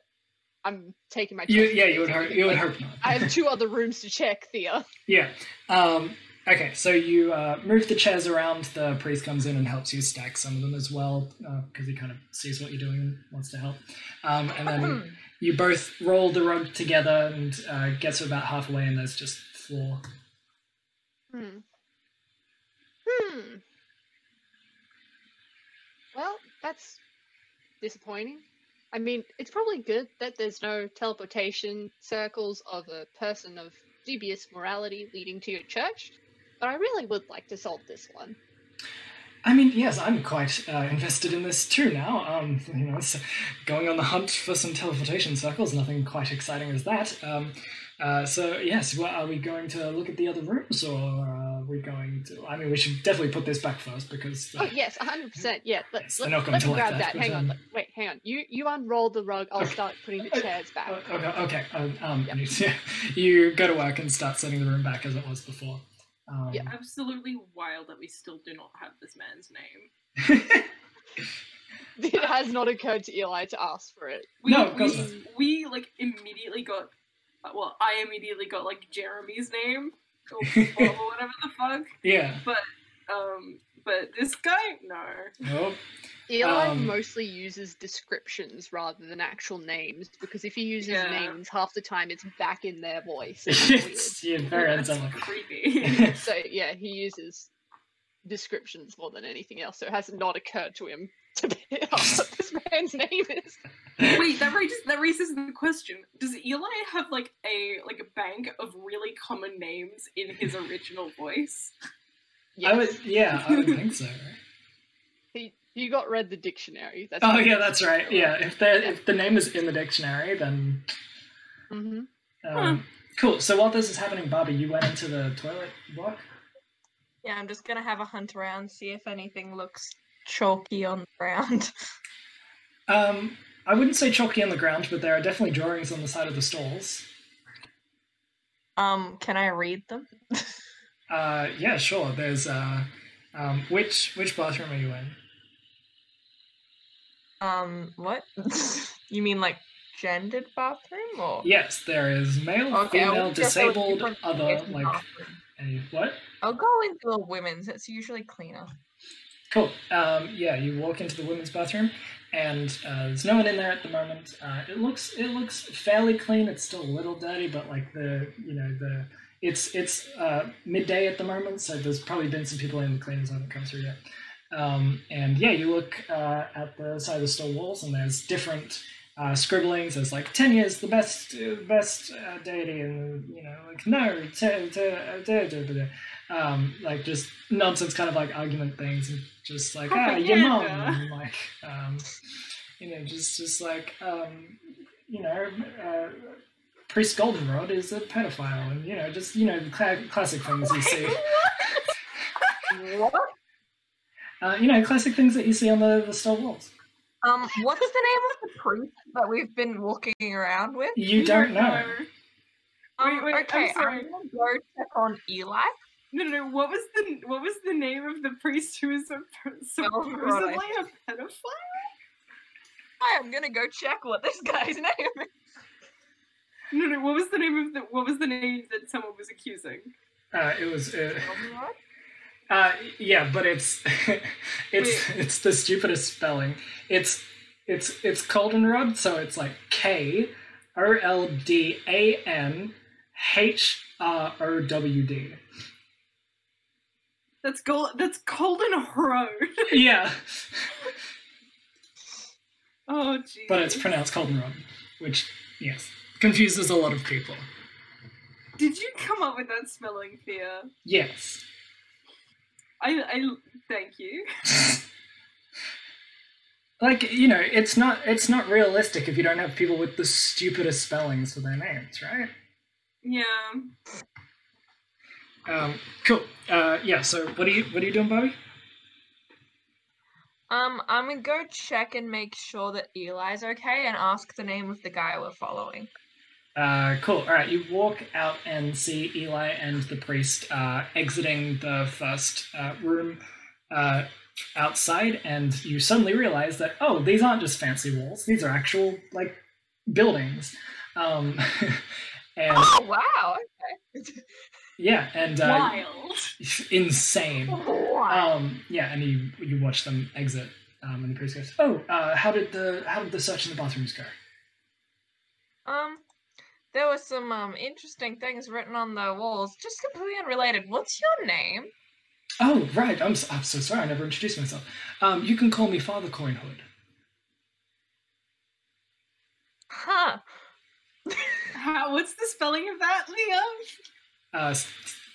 I'm taking my. You, yeah, you would hope. You would hope not. I have two other rooms to check, Thea. Yeah. Um, okay, so you uh, move the chairs around. The priest comes in and helps you stack some of them as well, because he kind of sees what you're doing and wants to help. Um, and then you both roll the rug together and uh, get to about halfway, and there's just floor. Hmm. Hmm. Well, that's disappointing. I mean, it's probably good that there's no teleportation circles of a person of dubious morality leading to your church, but I really would like to solve this one. I mean, yes, I'm quite uh, invested in this too now. Um, you know, going on the hunt for some teleportation circles, nothing quite exciting as that. Um, uh, so yes, well, are we going to look at the other rooms, or are we going to? I mean, we should definitely put this back first because. Uh, Oh yes, hundred percent. Yeah, let, Yes, let, they're not going let to me grab that, that. Hang um, on, let- wait, hang on. You you unroll the rug. I'll Okay. start putting the Uh, chairs back. Uh, okay, okay. Um, um, Yep. [LAUGHS] you, you go to work and start setting the room back as it was before. Um, Yeah. Absolutely wild that we still do not have this man's name. [LAUGHS] it has not occurred to Eli to ask for it. We, No, we, we like immediately got. Well, I immediately got like Jeremy's name or, [LAUGHS] or whatever the fuck. yeah. But um, but this guy, no. Nope. Eli Um, mostly uses descriptions rather than actual names because if he uses Yeah. names, half the time it's back in their voice. [LAUGHS] It's weird. it's yeah, very That's creepy. [LAUGHS] So yeah, he uses descriptions more than anything else. So it has not occurred to him to be ask what this man's name is. Wait, that raises that raises the question: Does Eli have like a like a bank of really common names in his original voice? Yes. I would, yeah, I would think so. Right? [LAUGHS] He you got read the dictionary. That's Oh yeah, that's right. Yeah, if the if the name is in the dictionary, then hmm um, cool. So while this is happening, Bobby, you went into the toilet block. Yeah, I'm just gonna have a hunt around, see if anything looks chalky on the ground. [LAUGHS] Um, I wouldn't say chalky on the ground, but there are definitely drawings on the side of the stalls. Um, can I read them? [LAUGHS] Uh, yeah, sure. There's uh, um, which which bathroom are you in? Um, what? [LAUGHS] you mean like gendered bathroom or? Yes, there is male, Okay, female, wonder if there was disabled, other, like any what? I'll go into a women's. It's usually cleaner. Cool. Um, yeah, you walk into the women's bathroom, and uh, there's no one in there at the moment. Uh, it looks it looks fairly clean. It's still a little dirty, but like the you know the it's it's uh, midday at the moment, so there's probably been some people in the cleaners haven't come through yet. Um, and yeah, you look uh, at the side of the store walls, and there's different uh, scribblings. There's like Tenia's the best uh, best deity, and you know like no, da, da. Um, like just nonsense kind of like argument things, and just like ah your mom, and like um, you know just just like um, you know. Uh, Priest Goldenrod is a pedophile, and you know, just you know, the cla- classic things you see. [LAUGHS] What? Uh, you know, classic things that you see on the, the store walls. Um, what's the name of the priest that we've been walking around with? You don't know. Um, Wait, wait, I'm okay, sorry. I'm gonna go check on Eli. No, no, no. What was the what was the name of the priest who is suppo- supposedly a pedophile? I'm gonna go check what this guy's [LAUGHS] name is. No, no. What was the name of the what was the name that someone was accusing? Uh, it was, uh, uh, yeah, but it's, [LAUGHS] it's, Wait. it's the stupidest spelling. It's, it's, it's Goldenrod, so it's like K, O L D A N, H R O W D. That's gold. That's Golden Road. [LAUGHS] Yeah, Oh, geez. but it's pronounced Goldenrod, which yes confuses a lot of people. Did you come up with that spelling, Thea? Yes. I, I thank you. [LAUGHS] like you know it's not it's not realistic if you don't have people with the stupidest spellings for their names right Yeah. Um cool uh yeah so what are you what are you doing bobby Um, I'm gonna go check and make sure that Eli's okay and ask the name of the guy we're following. uh cool all right you walk out and see eli and the priest uh exiting the first uh, room uh outside and you suddenly realize that oh these aren't just fancy walls these are actual like buildings. Um, [LAUGHS] and Oh wow. Okay. [LAUGHS] yeah, and uh, Wild. [LAUGHS] insane. Wow. Um, yeah, and you you watch them exit, um, and the priest goes, "Oh, uh, how did the how did the search in the bathrooms go?" Um, there were some um interesting things written on the walls, just completely unrelated. What's your name? Oh, right. I'm so, I'm so sorry. I never introduced myself. Um, you can call me Father Coinhood. Huh. How, what's the spelling of that, Liam? Uh, s-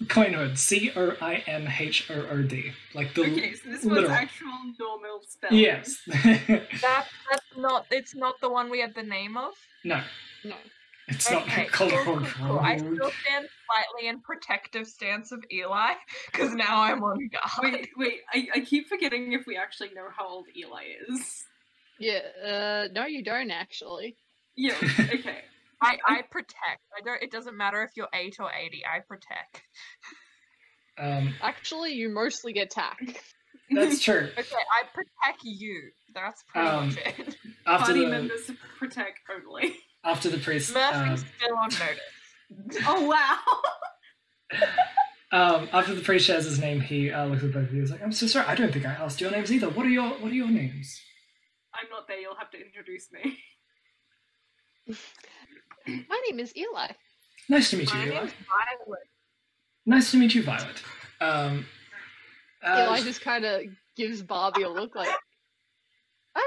Coinhood. C O I N H O O D. Like the Okay, so this was literal. actual normal spelling. Yes. [LAUGHS] That that's not. It's not the one we had the name of. no, No. it's Okay, [LAUGHS] not called cool, cool, cool. I still stand slightly in protective stance of Eli, because now I'm on guard. Wait, wait, I, I keep forgetting if we actually know how old Eli is. Yeah, uh, no, you don't actually. Yeah, okay. [LAUGHS] I, I protect. I don't. It doesn't matter if you're eight or eighty. I protect. Um, Actually, you mostly get tack. that's true. [LAUGHS] Okay, I protect you. That's pretty Um, much it. After Party the members protect only. after the priest, um, still on notice. [LAUGHS] Oh wow! [LAUGHS] um, after the priest shares his name, he uh, looks at both of you. He's like, "I'm so sorry. I don't think I asked your names either. What are your What are your names?" I'm not there, you'll have to introduce me. My name is Eli. Nice to meet you, Eli. My Eli. name's Violet. Nice to meet you, Violet. Um, uh, Eli just kind of gives Barbie a look like,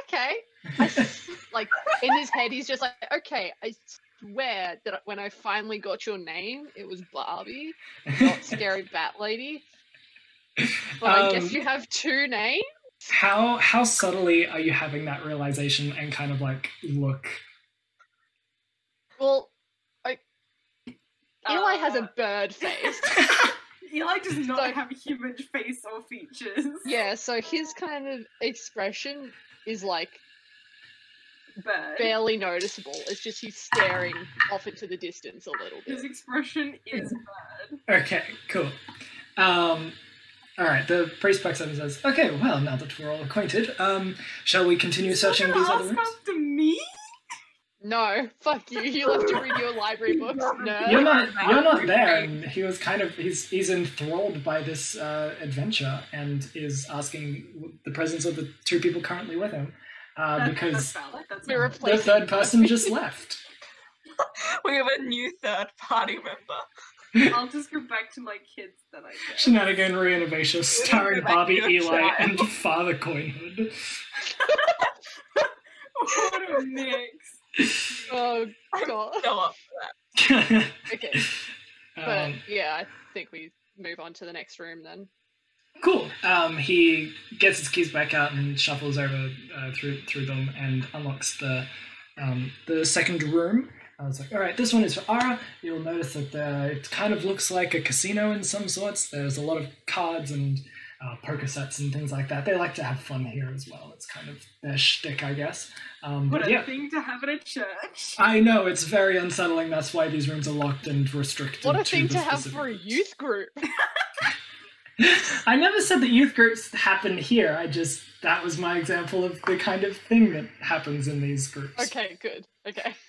okay. I s- [LAUGHS] like in his head, he's just like, okay. I swear that when I finally got your name, it was Barbie, not [LAUGHS] Scary Bat Lady. But I guess Um, you have two names. How how subtly are you having that realization and kind of like look? Well, Eli has a Uh, bird face. [LAUGHS] Eli does not So- have a human face or features. Yeah, so his kind of expression is like Bird. barely noticeable. It's just he's staring off into the distance a little His expression is bird. Okay, cool. Um, all right. The priest backs up and says, "Okay, well, now that we're all acquainted, um, shall we continue searching You're these gonna other ask rooms?" after me? No, [LAUGHS] fuck you. You love to read your library books, nerd. You're not. You're not there, and he was kind of. He's he's enthralled by this uh, adventure and is asking the presence of the two people currently with him, uh, That- because that's. That's the third person just [LAUGHS] left. We have a new third party member. [LAUGHS] I'll just go back to my kids then, I guess. Shenaniganry in Aevecia, starring Bobby, Eli, child. and Father Coinhood. what a mix. Oh [LAUGHS] god. Still [LAUGHS] up. Okay, but um, yeah, I think we move on to the next room then. cool. Um, he gets his keys back out and shuffles over uh, through through them and unlocks the um, the second room. I was like, all right, this one is for Ara. You'll notice that uh, it kind of looks like a casino in some sorts. There's a lot of cards and uh, poker sets and things like that. They like to have fun here as well. It's kind of their shtick, I guess. Um, What but a yeah, thing to have at a church. I know it's very unsettling. That's why these rooms are locked and restricted. What a to thing the to have specific for a youth group. [LAUGHS] [LAUGHS] I never said that youth groups happen here. I just that was my example of the kind of thing that happens in these groups. Okay, good. Okay. [LAUGHS]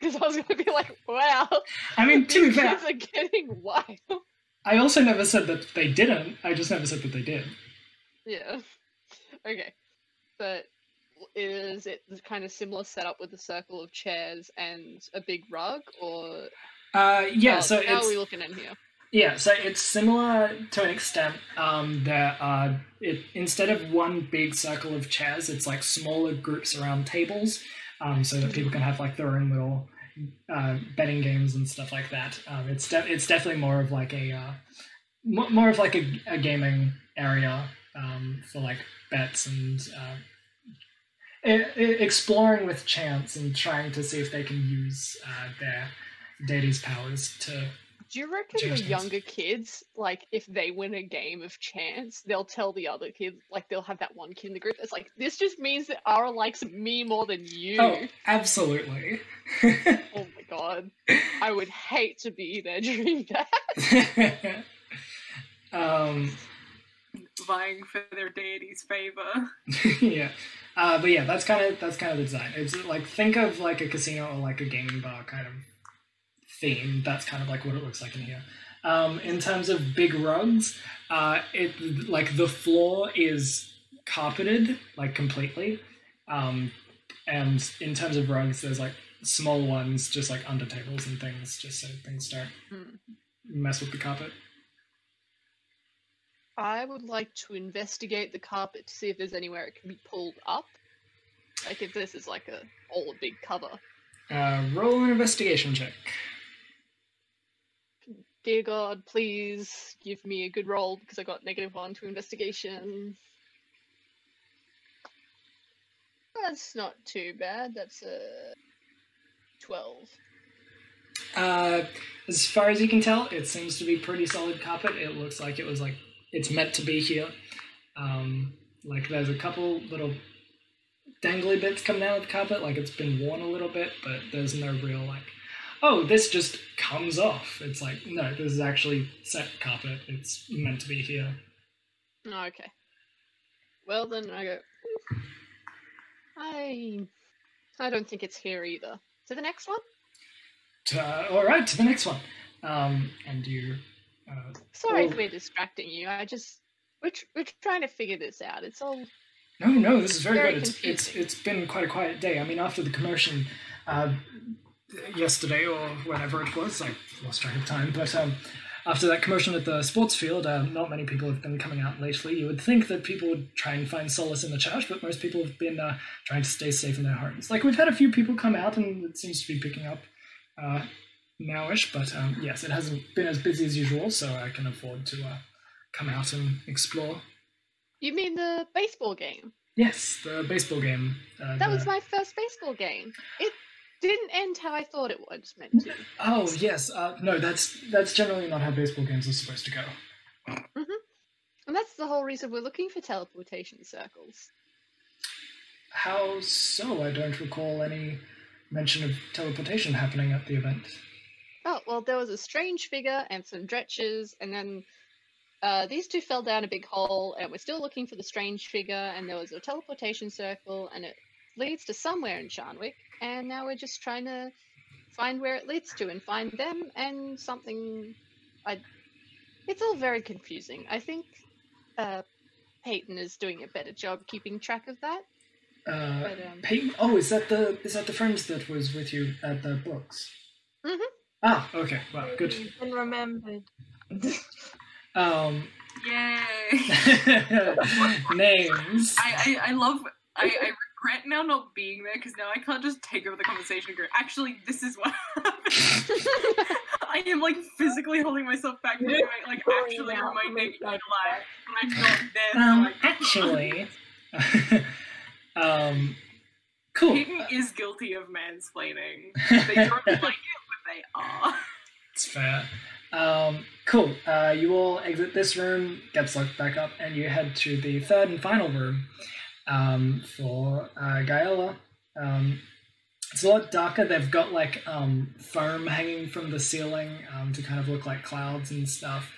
Because I was gonna be like, wow, I mean, to be these fair, kids are getting wild. I also never said that they didn't. I just never said that they did. Yeah. [LAUGHS] Okay. But is it the kind of similar setup with a circle of chairs and a big rug, or Uh, yeah. how, so how it's are we looking in here? Yeah, so it's similar to an extent. Um, there are it instead of one big circle of chairs, it's like smaller groups around tables, um, so that people can have like their own little uh, betting games and stuff like that. Um, it's de- it's definitely more of like a uh, mo- more of like a, a gaming area um, for like bets and uh, e- e- exploring with chance and trying to see if they can use uh, their deity's powers to Do you reckon Chance the games. younger kids, like, if they win a game of chance, they'll tell the other kids, like, they'll have that one kid in the group that's like, this just means that Ara likes me more than you. Oh, absolutely. Oh my god. I would hate to be there [LAUGHS] during that. [LAUGHS] um, vying for their deity's favor. [LAUGHS] yeah. Uh, but yeah, that's kind of that's kind of the design. It's like think of like a casino or like a gaming bar kind of theme. That's kind of like what it looks like in here. Um, in terms of big rugs, uh, it like the floor is carpeted like completely, um, and in terms of rugs, there's like small ones just like under tables and things, just so things don't Hmm. mess with the carpet. I would like to investigate the carpet to see if there's anywhere it can be pulled up. Like if this is like a all a big cover. Uh, roll an investigation check. Dear God, please give me a good roll because I got negative one to investigation. That's not too bad. That's a twelve. Uh, as far as you can tell, it seems to be pretty solid carpet. It looks like it was like it's meant to be here. Um, like there's a couple little dangly bits coming out of the carpet, like it's been worn a little bit, but there's no real like, oh, this just comes off. It's like no, this is actually set carpet. It's meant to be here. Oh, okay. Well then I go. I I don't think it's here either. To the next one. Uh, all right, to the next one. Um, and you. Uh, Sorry Oh. if we're distracting you. I just we're tr- we're trying to figure this out. It's all No, no, this is very, Very good. It's, it's it's been quite a quiet day. I mean, after the commotion uh, yesterday or whenever it was, I lost track of time. But um, after that commotion at the sports field, uh, not many people have been coming out lately. You would think that people would try and find solace in the church, but most people have been uh, trying to stay safe in their homes. Like we've had a few people come out, and it seems to be picking up uh, nowish. But um, yes, it hasn't been as busy as usual, so I can afford to uh, come out and explore. You mean the baseball game? Yes, the baseball game. Uh, That the- was my first baseball game. It didn't end how I thought it was meant to. Oh yes, uh, no, that's that's generally not how baseball games are supposed to go. And that's the whole reason we're looking for teleportation circles. How so? I don't recall any mention of teleportation happening at the event. Oh, well, there was a strange figure and some dretches, and then uh, these two fell down a big hole, and we're still looking for the strange figure, and there was a teleportation circle, and it leads to somewhere in Sharnwick, and now we're just trying to find where it leads to and find them and something. I. It's all very confusing. I think uh, Peyton is doing a better job keeping track of that. Uh, But um, Peyton. Oh, is that the is that the friend that was with you at the books? Mm-hmm. Ah, okay. Well, good. You've been remembered. [LAUGHS] Um, Yay! [LAUGHS] names. I, I, I love. I, I regret now not being there because now I can't just take over the conversation and go. Actually, this is what happened. [LAUGHS] I am like physically holding myself back from doing like actually reminding my life, but I'm not [LAUGHS] there. Um, I [LAUGHS] actually. um, cool. Peyton is guilty of mansplaining. They don't like it, but they are. It's fair. Um, cool. Uh, you all exit this room, gets locked back up, and you head to the third and final room um, for uh, Gaela. Um, it's a lot darker. They've got like um, foam hanging from the ceiling um, to kind of look like clouds and stuff.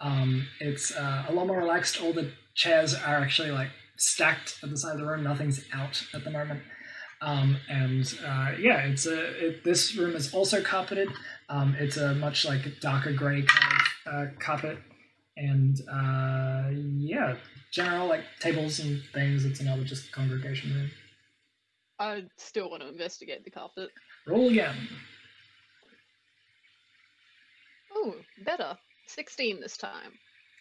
Um, it's uh, a lot more relaxed. All the chairs are actually like stacked at the side of the room. Nothing's out at the moment. Um, and uh, yeah, it's a it, this room is also carpeted. Um, it's a much like darker grey kind of uh, carpet, and uh, yeah, general like tables and things. It's another just congregation room. I still want to investigate the carpet. Roll again. Oh, better. 16 this time.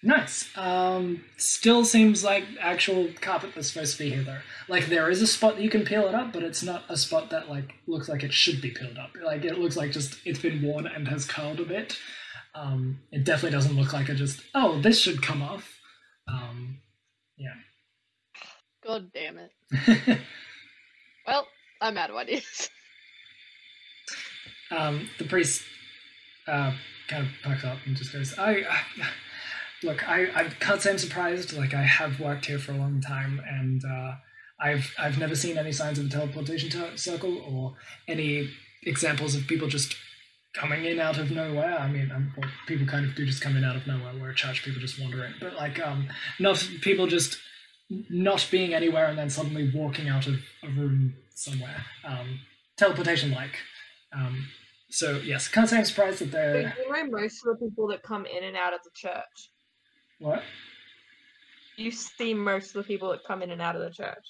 Nice. Um, still seems like actual carpet that's supposed to be here though. Like there is a spot that you can peel it up, but it's not a spot that like looks like it should be peeled up. Like it looks like just it's been worn and has curled a bit. Um, it definitely doesn't look like it just oh this should come off. Um, God damn it. [LAUGHS] Well, I'm out of ideas. [LAUGHS] um, the priest uh, kind of perks up and just goes, I, I look, I, I can't say I'm surprised. Like I have worked here for a long time, and uh, I've I've never seen any signs of a teleportation t- circle or any examples of people just coming in out of nowhere. I mean, um, well, people kind of do just come in out of nowhere. We're a church, people just wander in. But like, um, not people just not being anywhere and then suddenly walking out of a room somewhere. Um, teleportation like. Um, so yes, can't say I'm surprised that they're you know most of the people that come in and out of the church. what. You see most of the people that come in and out of the church.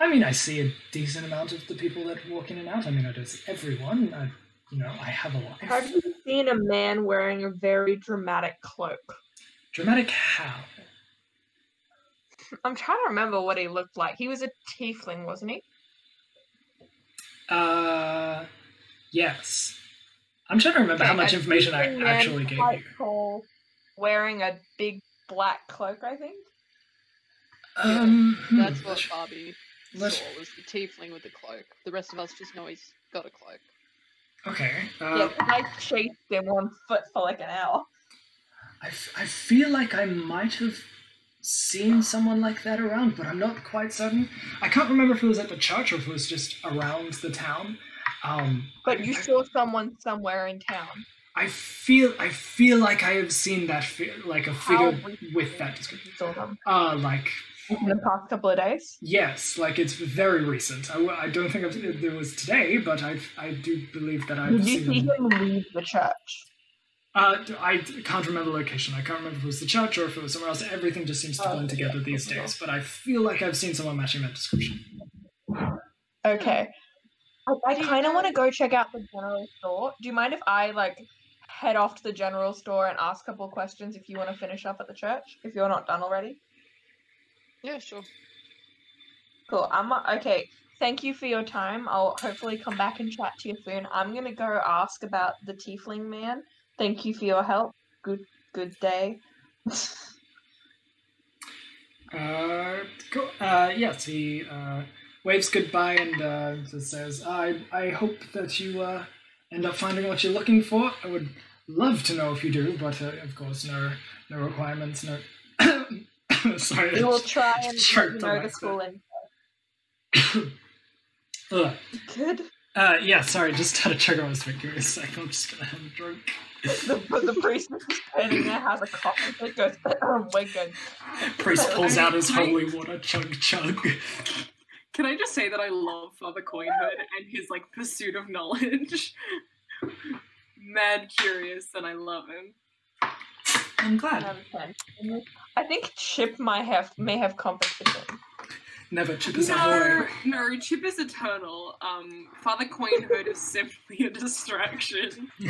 I mean, I see a decent amount of the people that walk in and out. I mean, I don't see everyone. I, you know, I have a life. Have you seen a man wearing a very dramatic cloak? Dramatic how? [LAUGHS] I'm trying to remember what he looked like. He was a tiefling, wasn't he? Uh, yes. I'm trying to remember how much information I actually gave quite you. tall, wearing a big black cloak, I think. Um, hmm, That's what let's- Barbie let's- saw was the tiefling with the cloak. The rest of us just know he's got a cloak. Okay. yeah, Uh, 'cause I chased him on foot for like an hour. I, f- I feel like I might have seen someone like that around, but I'm not quite certain. I can't remember if it was at the church or if it was just around the town. Um, But I- you I- saw someone somewhere in town. I feel I feel like I have seen that fi- like a figure with that description. You saw them Uh, like in the past couple of days. yes, like it's very recent. I, I don't think I've, it was today, but I I do believe that I've Did you seen see him leave the church? Uh, d- I d- can't remember the location. I can't remember if it was the church or if it was somewhere else. Everything just seems to Oh, blend together these yeah. days. But I feel like I've seen someone matching that description. Okay. I, I kind of want to go check out the general store. Do you mind if I like head off to the general store and ask a couple questions if you want to finish up at the church if you're not done already? Yeah, sure. Cool. I'm okay. Thank you for your time. I'll hopefully come back and chat to you soon. I'm gonna go ask about the tiefling man. Thank you for your help. Good good day. Uh, cool. Uh, yes, he uh, waves goodbye and uh, just says, "I I hope that you uh, end up finding what you're looking for. I would love to know if you do, but uh, of course, no no requirements, no." [COUGHS] Sorry. We will [LAUGHS] try and let you know the school [COUGHS] Ugh. good. Uh, yeah, sorry, just had a trigger on his finger. Give me a sec. I'm just gonna have a drink. The, but the priest is just standing there, has a cough, and it goes, [CLEARS THROAT] "We're good." Priest pulls out his holy water, chug chug. Can I just say that I love Father Coinhood and his like pursuit of knowledge? [LAUGHS] Mad curious, and I love him. I'm glad. Out of 10. I think Chip might have may have competition. Never chip is a No, boy. no, Chip is eternal. Um, Father Coinhood is simply a distraction. [LAUGHS]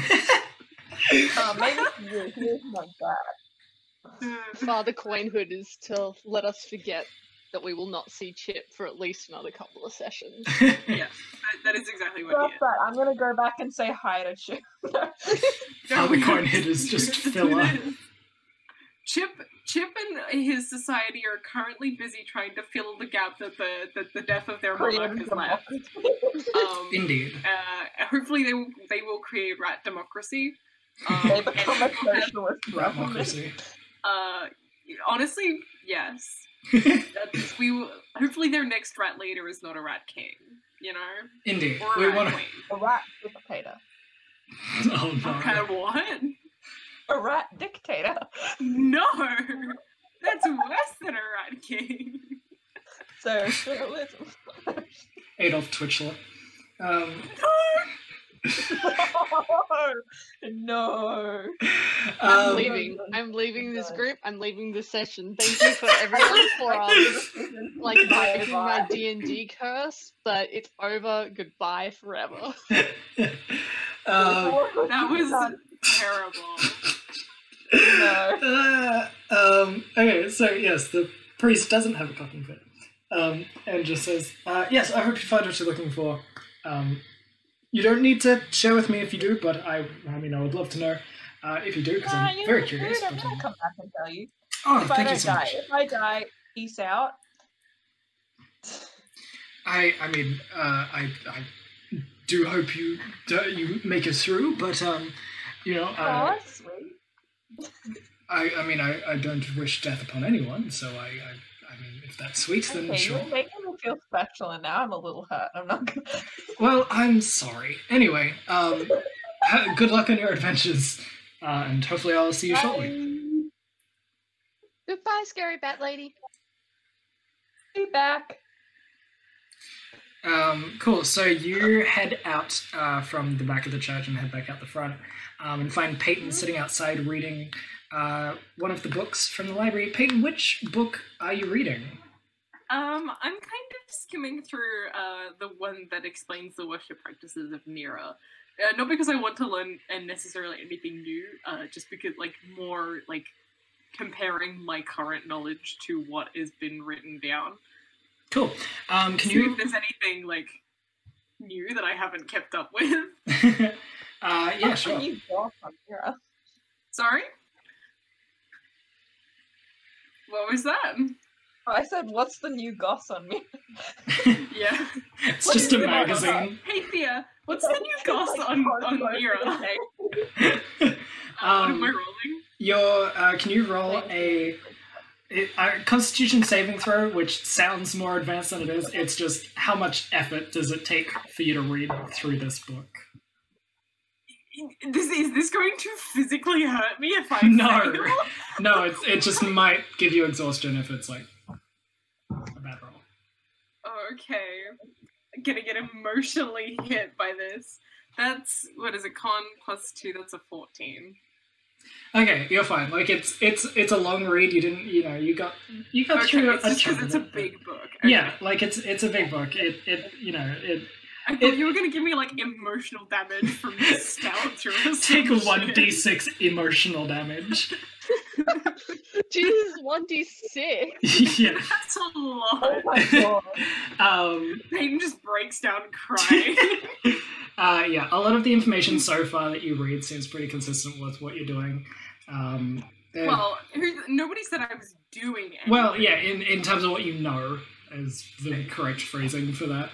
Uh, maybe he is. He is like that. [LAUGHS] Father Coinhood is to let us forget that we will not see Chip for at least another couple of sessions. [LAUGHS] That, that is exactly what Stop he is. that. I'm gonna go back and say hi to Chip. Father Coinhood is just filler. Chip, Chip, and his society are currently busy trying to fill the gap that the that the death of their monarch has left. democracy. [LAUGHS] Um, Indeed. uh, hopefully, they will they will create rat democracy. [LAUGHS] Um, they become a it will have- socialist government. [LAUGHS] Democracy. uh, honestly, yes. We will, hopefully their next rat leader is not a rat king. You know, Indeed. or a We rat want queen. A rat dictator. Oh Okay, no. what? A rat dictator. No, that's worse than a rat king. Socialism. [LAUGHS] Adolf Twitchler. Um, no. [LAUGHS] I'm um, leaving. I'm leaving this group. I'm leaving this session. Thank you for everyone for um, like [LAUGHS] breaking my D and D curse, but it's over. Goodbye forever. um, That was terrible. No. [LAUGHS] uh, um, okay, so yes, the priest doesn't have a coffin fit. Um, and just says, uh, Yes, I hope you find what you're looking for. Um, you don't need to share with me if you do, but I, I mean, I would love to know uh, if you do, because I'm you very curious. I'm gonna um, come back and tell you. oh, if I thank you don't so die, much. if I die, peace out. I, I mean, uh, I, I do hope you do, you make it through, but um, you know, Oh, uh. I, I mean, I, I don't wish death upon anyone, so I, I, I mean, if that's sweet, then Okay, sure. you're making me feel special, and now I'm a little hurt. I'm not gonna. [LAUGHS] Well, I'm sorry. Anyway, um, ha- good luck on your adventures, uh, and hopefully I'll see you shortly. Goodbye, scary bat lady. Be back. Um, cool. So you head out uh, from the back of the church and head back out the front, um, and find Peyton sitting outside reading uh, one of the books from the library. Peyton, which book are you reading? Um, I'm kind of skimming through uh, the one that explains the worship practices of Nira. Uh, not because I want to learn and necessarily anything new, uh, just because like more like comparing my current knowledge to what has been written down. Cool. Um, can See you? if there's anything like new that I haven't kept up with. [LAUGHS] uh, yeah, sure. You go from here. Sorry. What was that? I said, what's the new goss on me? [LAUGHS] Yeah. [LAUGHS] It's What just a magazine. [LAUGHS] Hey Thea, what's the new goss on on Mira? Uh, what Um, am I rolling? Your uh, can you roll a, a, a Constitution saving throw, which sounds more advanced than it is. It's just how much effort does it take for you to read through this book? [LAUGHS] This is this going to physically hurt me if I [LAUGHS] No. fail? No, it's it just might give you exhaustion if it's like a bad roll. Okay. I'm gonna get emotionally hit by this. That's what is it? Con plus two. That's a fourteen. Okay, you're fine. Like it's it's it's a long read. You didn't you know you got you got Okay, through it's a just chunk because of it's a big book. Okay. Yeah, like it's it's a big book. It it you know it I thought it- you were gonna give me like emotional damage from the nostalgia. [LAUGHS] or take some one d six emotional damage. [LAUGHS] Jesus, one d six. [LAUGHS] yeah. That's a lot. Oh my god. Um. Peyton just breaks down crying. Uh, yeah, a lot of the information so far that you read seems pretty consistent with what you're doing. Um, there- well, nobody said I was doing anything. well, yeah, in, in terms of what you know is the correct phrasing for that.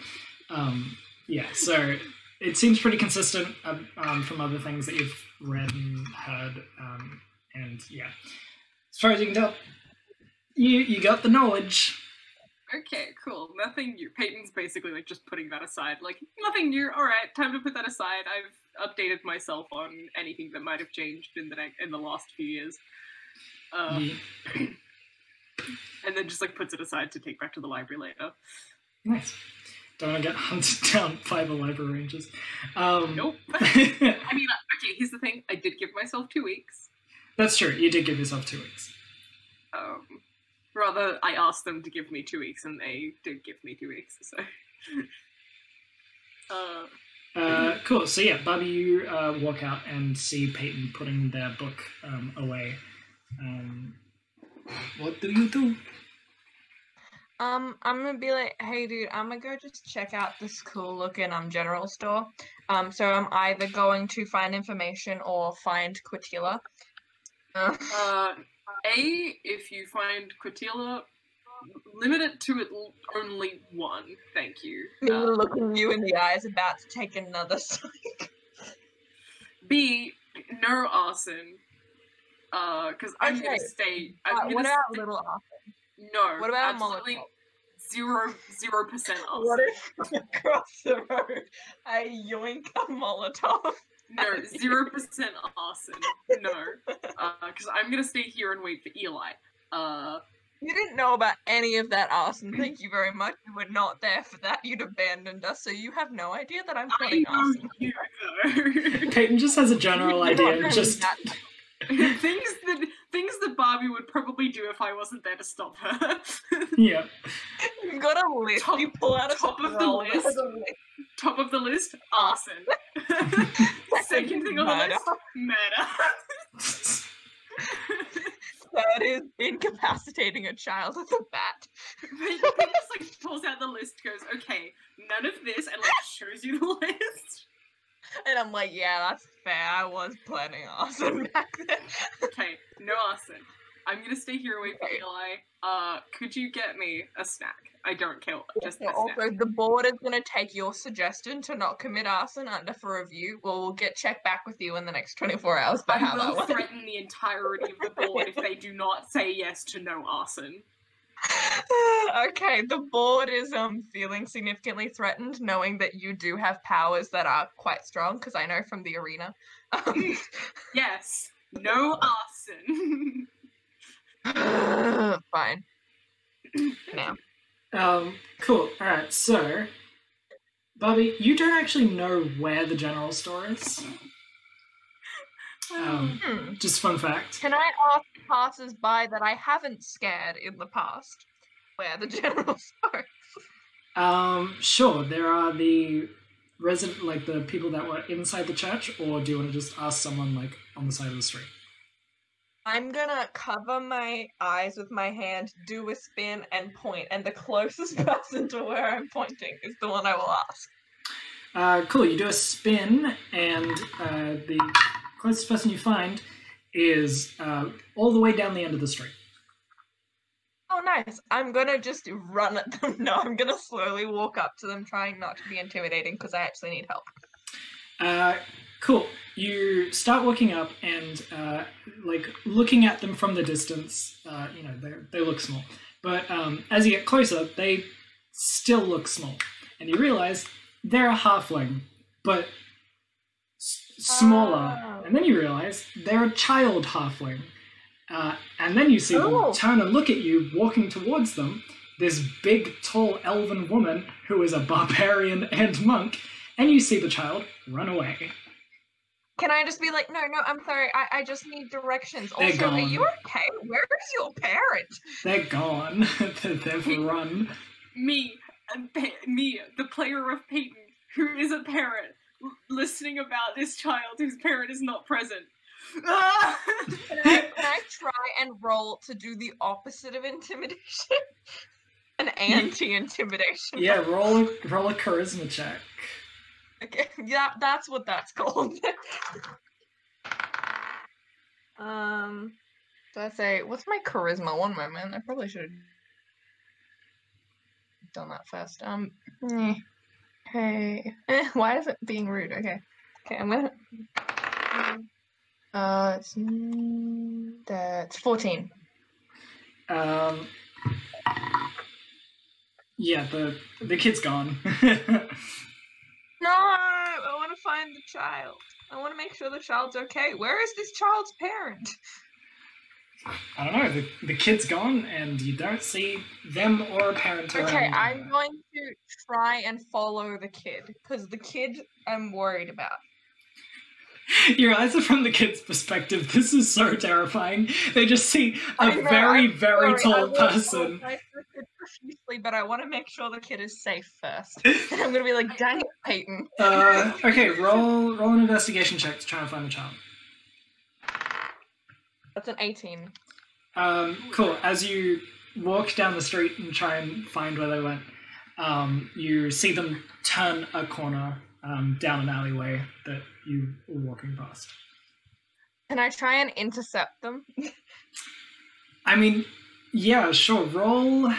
Um, yeah, so it seems pretty consistent um, um, from other things that you've read and heard. Um, and yeah, as far as you can tell, you you got the knowledge. Okay, cool. Nothing new. Peyton's basically like just putting that aside. Like nothing new. All right, time to put that aside. I've updated myself on anything that might have changed in the in the last few years. Uh, Yeah. [CLEARS THROAT] and then just like puts it aside to take back to the library later. Nice. Don't want to get [LAUGHS] hunted down by the library rangers. Um, Nope. [LAUGHS] I mean, uh, okay. Here's the thing. I did give myself two weeks. That's true. You did give yourself two weeks. Um, rather, I asked them to give me two weeks, and they did give me two weeks. So. [LAUGHS] Uh, Uh, cool. So yeah, Bobby, you uh, walk out and see Peyton putting their book um, away. Um, what do you do? Um, I'm gonna be like, hey dude, I'm gonna go just check out this cool looking um general store. Um, so I'm either going to find information or find Quatila. Uh, Uh, A, if you find Quatila, limit it to it only one. Thank you. Uh, looking you in the eyes, about to take another [LAUGHS] strike. B, no arson. Uh, because I'm gonna Okay, stay. I'm Uh, gonna what about stay- little off? No. What about a absolutely Molotov? zero zero percent arson. [LAUGHS] What if across the road I yoink a Molotov? No, [LAUGHS] zero percent arson. No, [LAUGHS] because I'm gonna stay here and wait for Eli. Uh, You didn't know about any of that arson. Thank you very much. You were not there for that. You'd abandoned us, so you have no idea that I'm I plotting know arson. you though. Peyton just has a general idea. not and doing Just that. things that things that Barbie would probably do if I wasn't there to stop her. [LAUGHS] yeah. You've got a list. Top- you pull out a top of the list. there's a list. Top of the list, arson. [LAUGHS] Second thing on the list, murder. Third is incapacitating a child with a bat. Peyton Peyton just like pulls out the list, goes, okay, none of this, and like shows you the [LAUGHS] list. And I'm like, yeah, that's fair. I was planning arson [LAUGHS] back then. Okay, no arson. I'm gonna stay here wait for Eli. Uh, could you get me a snack? I don't care. Just a Also, snack. the board is going to take your suggestion to not commit arson under for review. Well, we'll get checked back with you in the next 24 hours by I will threaten the entirety of the board if they do not say yes to no arson. [SIGHS] okay, the board is um feeling significantly threatened, knowing that you do have powers that are quite strong, because I know from the arena. Um, [LAUGHS] Yes. No arson. [LAUGHS] Fine. [CLEARS THROAT] Now. Um, cool. All right. So, Bobby, you don't actually know where the general store is. Um, Hmm. just fun fact. Can I ask passers-by that I haven't scared in the past where the [LAUGHS] general store is? Um, sure. There are the resident, like the people that were inside the church, or do you want to just ask someone like on the side of the street? I'm gonna cover my eyes with my hand, do a spin, and point. point, and the closest [LAUGHS] person to where I'm pointing is the one I will ask. Uh, cool. You do a spin, and uh, the closest person you find is uh, all the way down the end of the street. Oh, nice. I'm gonna just run at them. [LAUGHS] No, I'm gonna slowly walk up to them, trying not to be intimidating because I actually need help. Uh, cool. You start walking up and uh, like looking at them from the distance. Uh, you know, they they look small, but um, as you get closer, they still look small, and you realize they're a halfling, but s- smaller. Oh. And then you realize they're a child halfling. Uh, and then you see Oh. them turn and look at you, walking towards them. This big, tall elven woman who is a barbarian [LAUGHS] and monk, and you see the child run away. Can I just be like, no, no, I'm sorry, I, I just need directions. They're Also, are you okay? Where is your parent? They're gone. [LAUGHS] They've run. me, Pa- me, the player of Peyton, who is a parent, listening about this child whose parent is not present. Can I, can I try and roll to do the opposite of intimidation? [LAUGHS] An anti-intimidation. Yeah, roll a, roll a charisma check. Okay, yeah, that's what that's called. um, so I say, what's my charisma? One moment, I probably should have done that first. Um, eh, hey, eh, [LAUGHS] why is it being rude? Okay, okay, I'm gonna. Uh, it's that's fourteen. Um, yeah, the the kid's gone. [LAUGHS] No, I want to find the child. I want to make sure the child's okay. Where is this child's parent? I don't know. The, the kid's gone, and you don't see them or a parent. Okay, I'm going to try and follow the kid because the kid I'm worried about. [LAUGHS] Your eyes are from the kid's perspective. This is so terrifying. They just see a know, very, I'm very sorry, tall person. apologize to the kid profusely, but I want to make sure the kid is safe first. [LAUGHS] And I'm gonna be like, dang it, Peyton. Uh, okay, roll roll an investigation check to try and find the child. That's an 18. Um, cool. As you walk down the street and try and find where they went, um, you see them turn a corner um, down an alleyway that you were walking past. Can I try and intercept them? I mean, yeah, sure. Roll.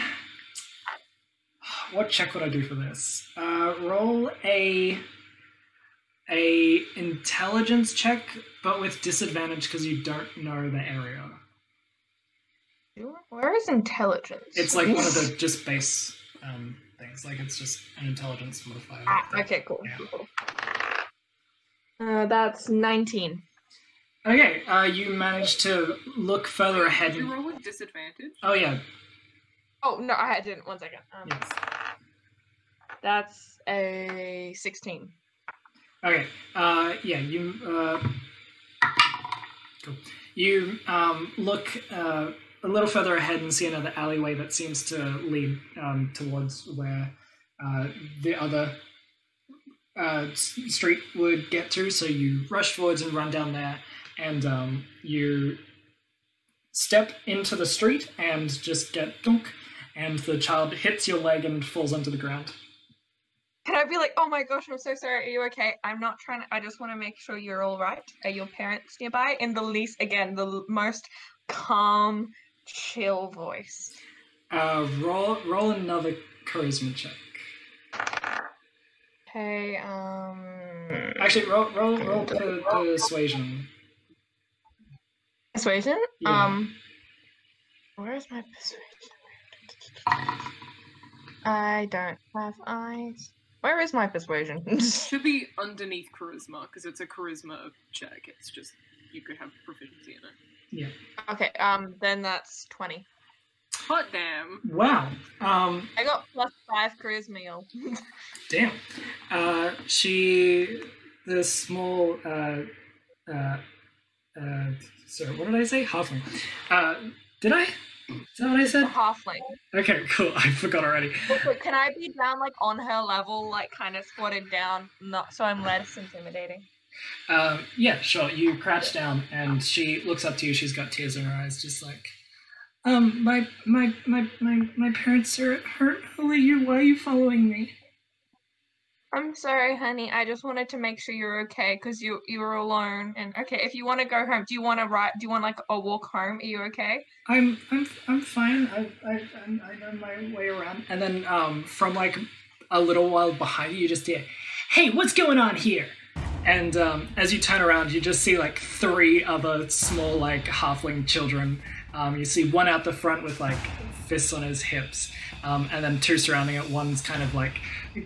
What check would I do for this? Uh, roll a a intelligence check, but with disadvantage because you don't know the area. Where is intelligence? It's like one of the [LAUGHS] just base um, things. Like it's just an intelligence modifier. Ah, okay, cool. Yeah. cool. Uh, that's 19. Okay, uh, you managed to look further ahead. Did you and- roll with disadvantage? Oh yeah, Oh, no, I didn't. One second. Um, yes. That's a 16. Okay. Uh, yeah, you. Uh, cool. You um, look uh, a little further ahead and see another alleyway that seems to lead um, towards where uh, the other uh, street would get to. So you rush forwards and run down there, and um, you step into the street and just get dunk, and the child hits your leg and falls onto the ground. Can I be like, oh my gosh, I'm so sorry. Are you okay? I'm not trying to. I just want to make sure you're all right. Are your parents nearby? In the least, again, the most calm, chill voice. Uh, roll roll another charisma check. Okay, um. Actually, roll roll roll per, persuasion. Persuasion? Yeah. Um. Where is my persuasion? I don't have eyes. Where is my persuasion? [LAUGHS] Should be underneath charisma because it's a charisma check. It's just you could have proficiency in it. Yeah. Okay, um, then that's 20. Hot damn. Wow. Um, I got plus 5 charisma. y'all. [LAUGHS] damn. Uh, she, the small, uh, uh, uh, sorry, what did I say? Halfling. Uh, did I? Is that what I said? Halfling. Okay, cool. [LAUGHS] I forgot already. Can I be down like on her level, like kind of squatted down, not so I'm less intimidating? Um, yeah, sure. You crouch down, and she looks up to you. She's got tears in her eyes, just like, um, my my my my my parents are hurt. Who are you? Why are you following me? I'm sorry, honey. I just wanted to make sure you're okay because you you were alone. And okay, if you want to go home, do you want to ride? Do you want like a walk home? Are you okay? I'm I'm I'm fine. I I I'm, I know my way around. And then um, from like a little while behind you, you just hear, "Hey, what's going on here?" And um, as you turn around, you just see like three other small like halfling children. Um, you see one out the front with like fists on his hips, um, and then two surrounding it. One's kind of like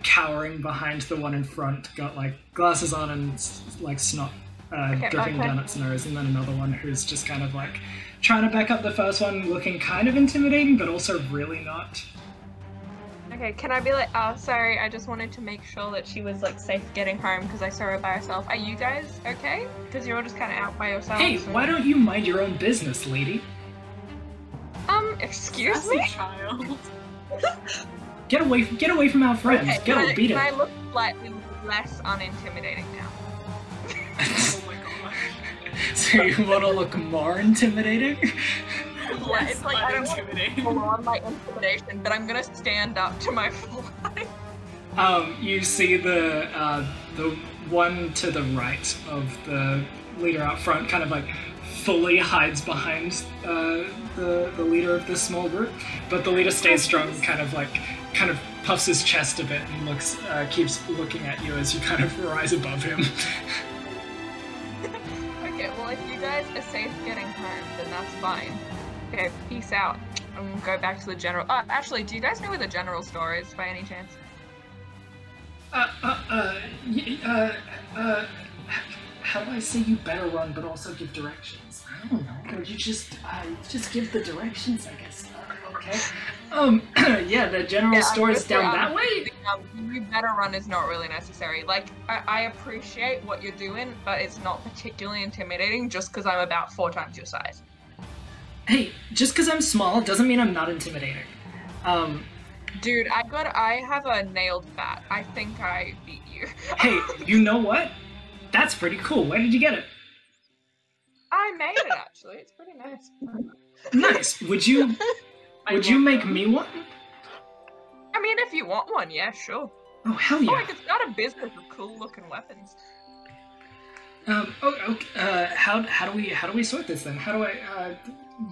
cowering behind the one in front, got like glasses on and like snot uh, Okay, dripping okay. down its nose, and then another one who's just kind of like trying to back up the first one, looking kind of intimidating, but also really not. Okay, can I be like, oh, sorry, I just wanted to make sure that she was like safe getting home because I saw her by herself. Are you guys okay? Because you're all just kind of out by yourselves. Hey, why don't you mind your own business, lady? Um, excuse Sassy me. child. [LAUGHS] Get away, get away from our friends. Okay, Go, can I, beat can I look slightly less unintimidating now? [LAUGHS] Oh my god. so you want to look more intimidating? Yeah, it's like I don't want to intimidating. on my intimidation, but I'm gonna stand up to my [LAUGHS] full height. Um, you see the uh, the one to the right of the leader out front, kind of like fully hides behind uh, the the leader of this small group, but the leader stays strong, kind of like kind of puffs his chest a bit and looks uh, keeps looking at you as you kind of rise above him. [LAUGHS] Okay, well, if you guys are safe getting home, then that's fine. Okay, peace out. I'm gonna go back to the general. Uh, actually, do you guys know where the general store is by any chance? Uh, uh, uh, y- uh, uh, how do I say you better run, but also give directions? I don't know. You just, uh, just give the directions, I guess? Uh, okay. Um, [CLEARS THROAT] yeah, the general Yeah, store is down that way. Um, you better run is not really necessary. Like, I, I appreciate what you're doing, but it's not particularly intimidating just because I'm about four times your size. Hey, just because I'm small doesn't mean I'm not intimidating. Um, Dude, I got I have a nailed bat. I think I beat you. hey, [LAUGHS] you know what? That's pretty cool. Where did you get it? I made it actually. It's pretty nice. Nice. Would you, [LAUGHS] would you make me one? I mean, if you want one, yeah, sure. Oh hell yeah! Oh, like it's got a business of cool looking weapons. Um, oh, okay, uh, how, how do we how do we sort this then? How do I? Uh,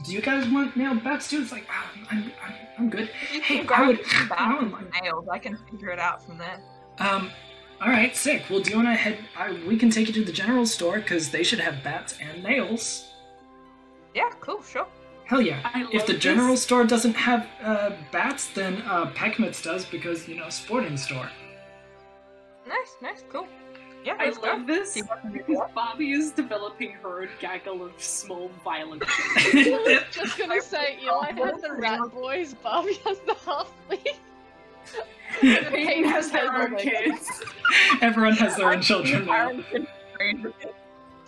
do you guys want nailed bats too? It's like ah, I'm, I'm I'm good. You Hey, I would- [LAUGHS] I would and. I can figure it out from there. Um, all right, sick. Well, do you want to head? I, we can take you to the general store because they should have bats and nails. Yeah, cool, sure. Hell yeah! I if love the this. general store doesn't have uh, bats, then uh, Peckmit's does because you know sporting store. Nice, nice, cool. Yeah, I let's go. love this See what we can do. because [LAUGHS] Bobby is developing her own gaggle of small violent [LAUGHS] I children. was just gonna say, Eli has the rat boys, Bobby has the halfling. [LAUGHS] Peyton has their own kids. Everyone has their own children Steve now. Harrington from Stranger Things.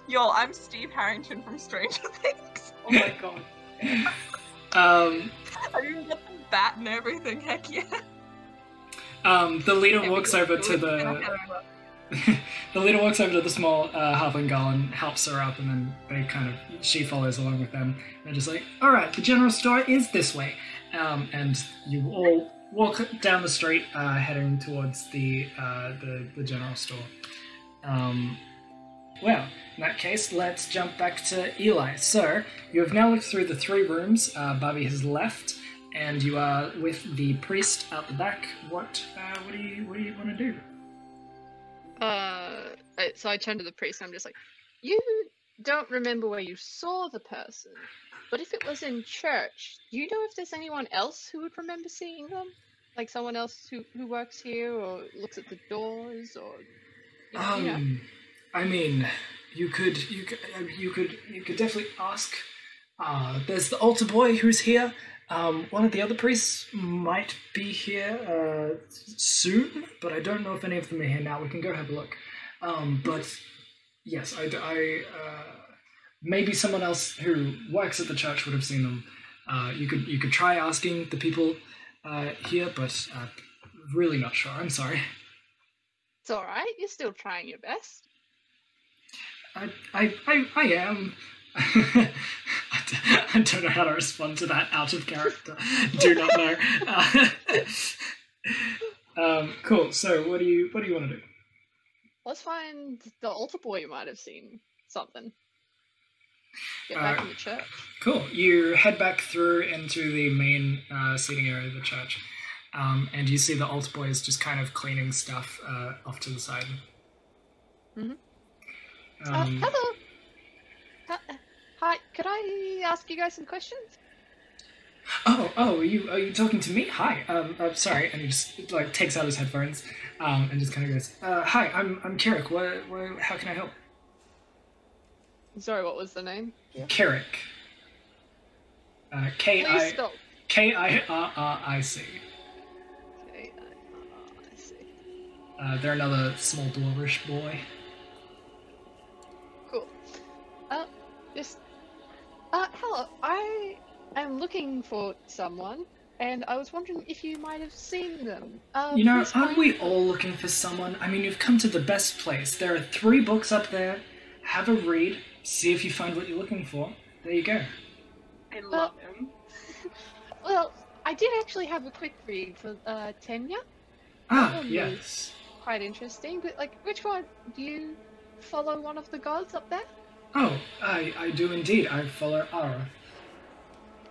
Yo, I'm Steve Harrington from Stranger Things. [LAUGHS] Oh my god. Um, I even get the bat and everything. Heck yeah. um, the leader Okay, walks over to it, and I the [LAUGHS] the leader walks over to the small uh, halfling girl and helps her up, and then they kind of she follows along with them. They're just like, "All right, the general store is this way," um, and you all walk down the street, uh, heading towards the uh, the the general store. Um, well, in that case, let's jump back to Eli. So you have now looked through the three rooms. Uh, Bobby has left. And you are with the priest out the back. What? Uh, what do you? What do you want to do? Uh, so I turn to the priest and I'm just like, you don't remember where you saw the person, but if it was in church, do you know if there's anyone else who would remember seeing them? Like someone else who, who works here or looks at the doors or you know? Um, I mean, you could, you could, uh, you could, you could definitely ask. Uh, there's the altar boy who's here. Um, one of the other priests might be here uh, soon, but I don't know if any of them are here now. We can go have a look. Um, but yes, I, I uh, maybe someone else who works at the church would have seen them. Uh, you could, you could try asking the people uh, here, but uh, really not sure. I'm sorry. It's all right. You're still trying your best. I, I, I, I am. [LAUGHS] I don't know how to respond to that out of character. do not know. [LAUGHS] Um, cool. So, what do you what do you want to do? Let's find the altar boy. You might have seen something. Get back Uh, in the church. Cool. You head back through into the main uh, seating area of the church, um, and you see the altar boys just kind of cleaning stuff uh, off to the side. Mm-hmm. Um, uh, hello. Hi- Hi. Could I ask you guys some questions? Oh, oh, are you are you talking to me? Hi. Um, uh, sorry. And he just like takes out his headphones, um, and just kind of goes, uh, "Hi, I'm I'm Kirric. What, what how can I help?" Sorry, what was the name? Kirric. Uh, K Please I spell. K I R R I C. Okay, uh, I. Uh, they're another small dwarvish boy. Cool. Uh, just. Uh, hello. I am looking for someone, and I was wondering if you might have seen them. Uh, You know, aren't find- we all looking for someone? I mean, you've come to the best place. There are three books up there. Have a read. See if you find what you're looking for. There you go. I love him. [LAUGHS] Well, I did actually have a quick read for uh, Tenia. Ah, Oh, yes. Quite interesting, but like, which one? Do you follow one of the gods up there? Oh, I I do indeed. I follow Ara.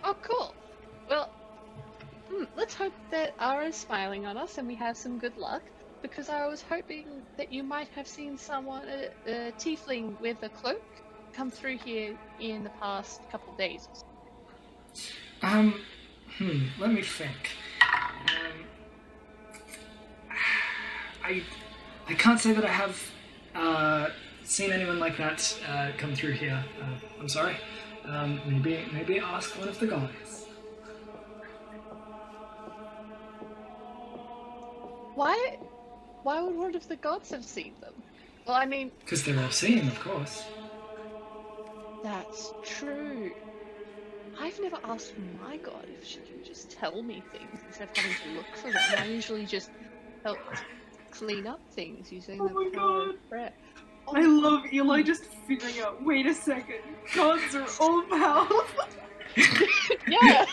Oh, cool. Well, hmm, let's hope that Ara's smiling on us and we have some good luck. Because I was hoping that you might have seen someone, a, a tiefling with a cloak, come through here in the past couple of days. Um, hmm, let me think. Um, I, I can't say that I have uh, seen anyone like that uh, come through here. Uh, I'm sorry. Um, maybe maybe ask one of the guys. Why? Why would one of the gods have seen them? Well, I mean, Because they're all seeing, of course. That's true. I've never asked my god if she can just tell me things instead of having to look for them. I usually just help clean up things using Oh the my power God. of breath. I oh, love Eli hmm. just figuring out. Wait a second, gods are all powerful. yeah!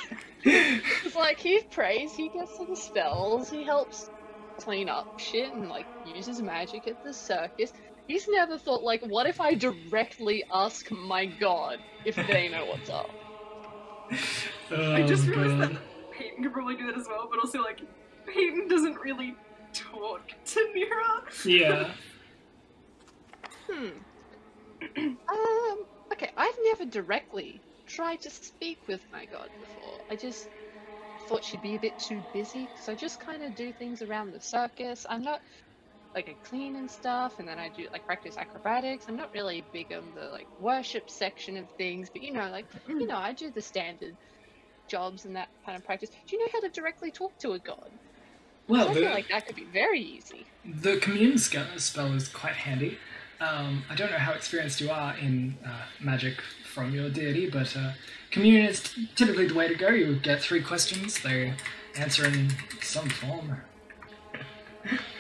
It's like he prays, he gets some spells, he helps clean up shit and like uses magic at the circus. He's never thought like, what if I directly ask my god if they know what's up? Oh, I just realized God. that Peyton could probably do that as well, but also like Peyton doesn't really talk to Mira. Yeah. [LAUGHS] Hmm. um. Okay, I've never directly tried to speak with my god before. I just thought she'd be a bit too busy, so I just kind of do things around the circus. I'm not like I clean and stuff, and then I do like practice acrobatics. I'm not really big on the like worship section of things, but you know, like you know, I do the standard jobs and that kind of practice. Do you know how to directly talk to a god? Well, I the, feel like that could be very easy. the commune spell is quite handy. Um, I don't know how experienced you are in uh, magic from your deity, but uh, commune is t- typically the way to go. You get three questions, they answer in some form.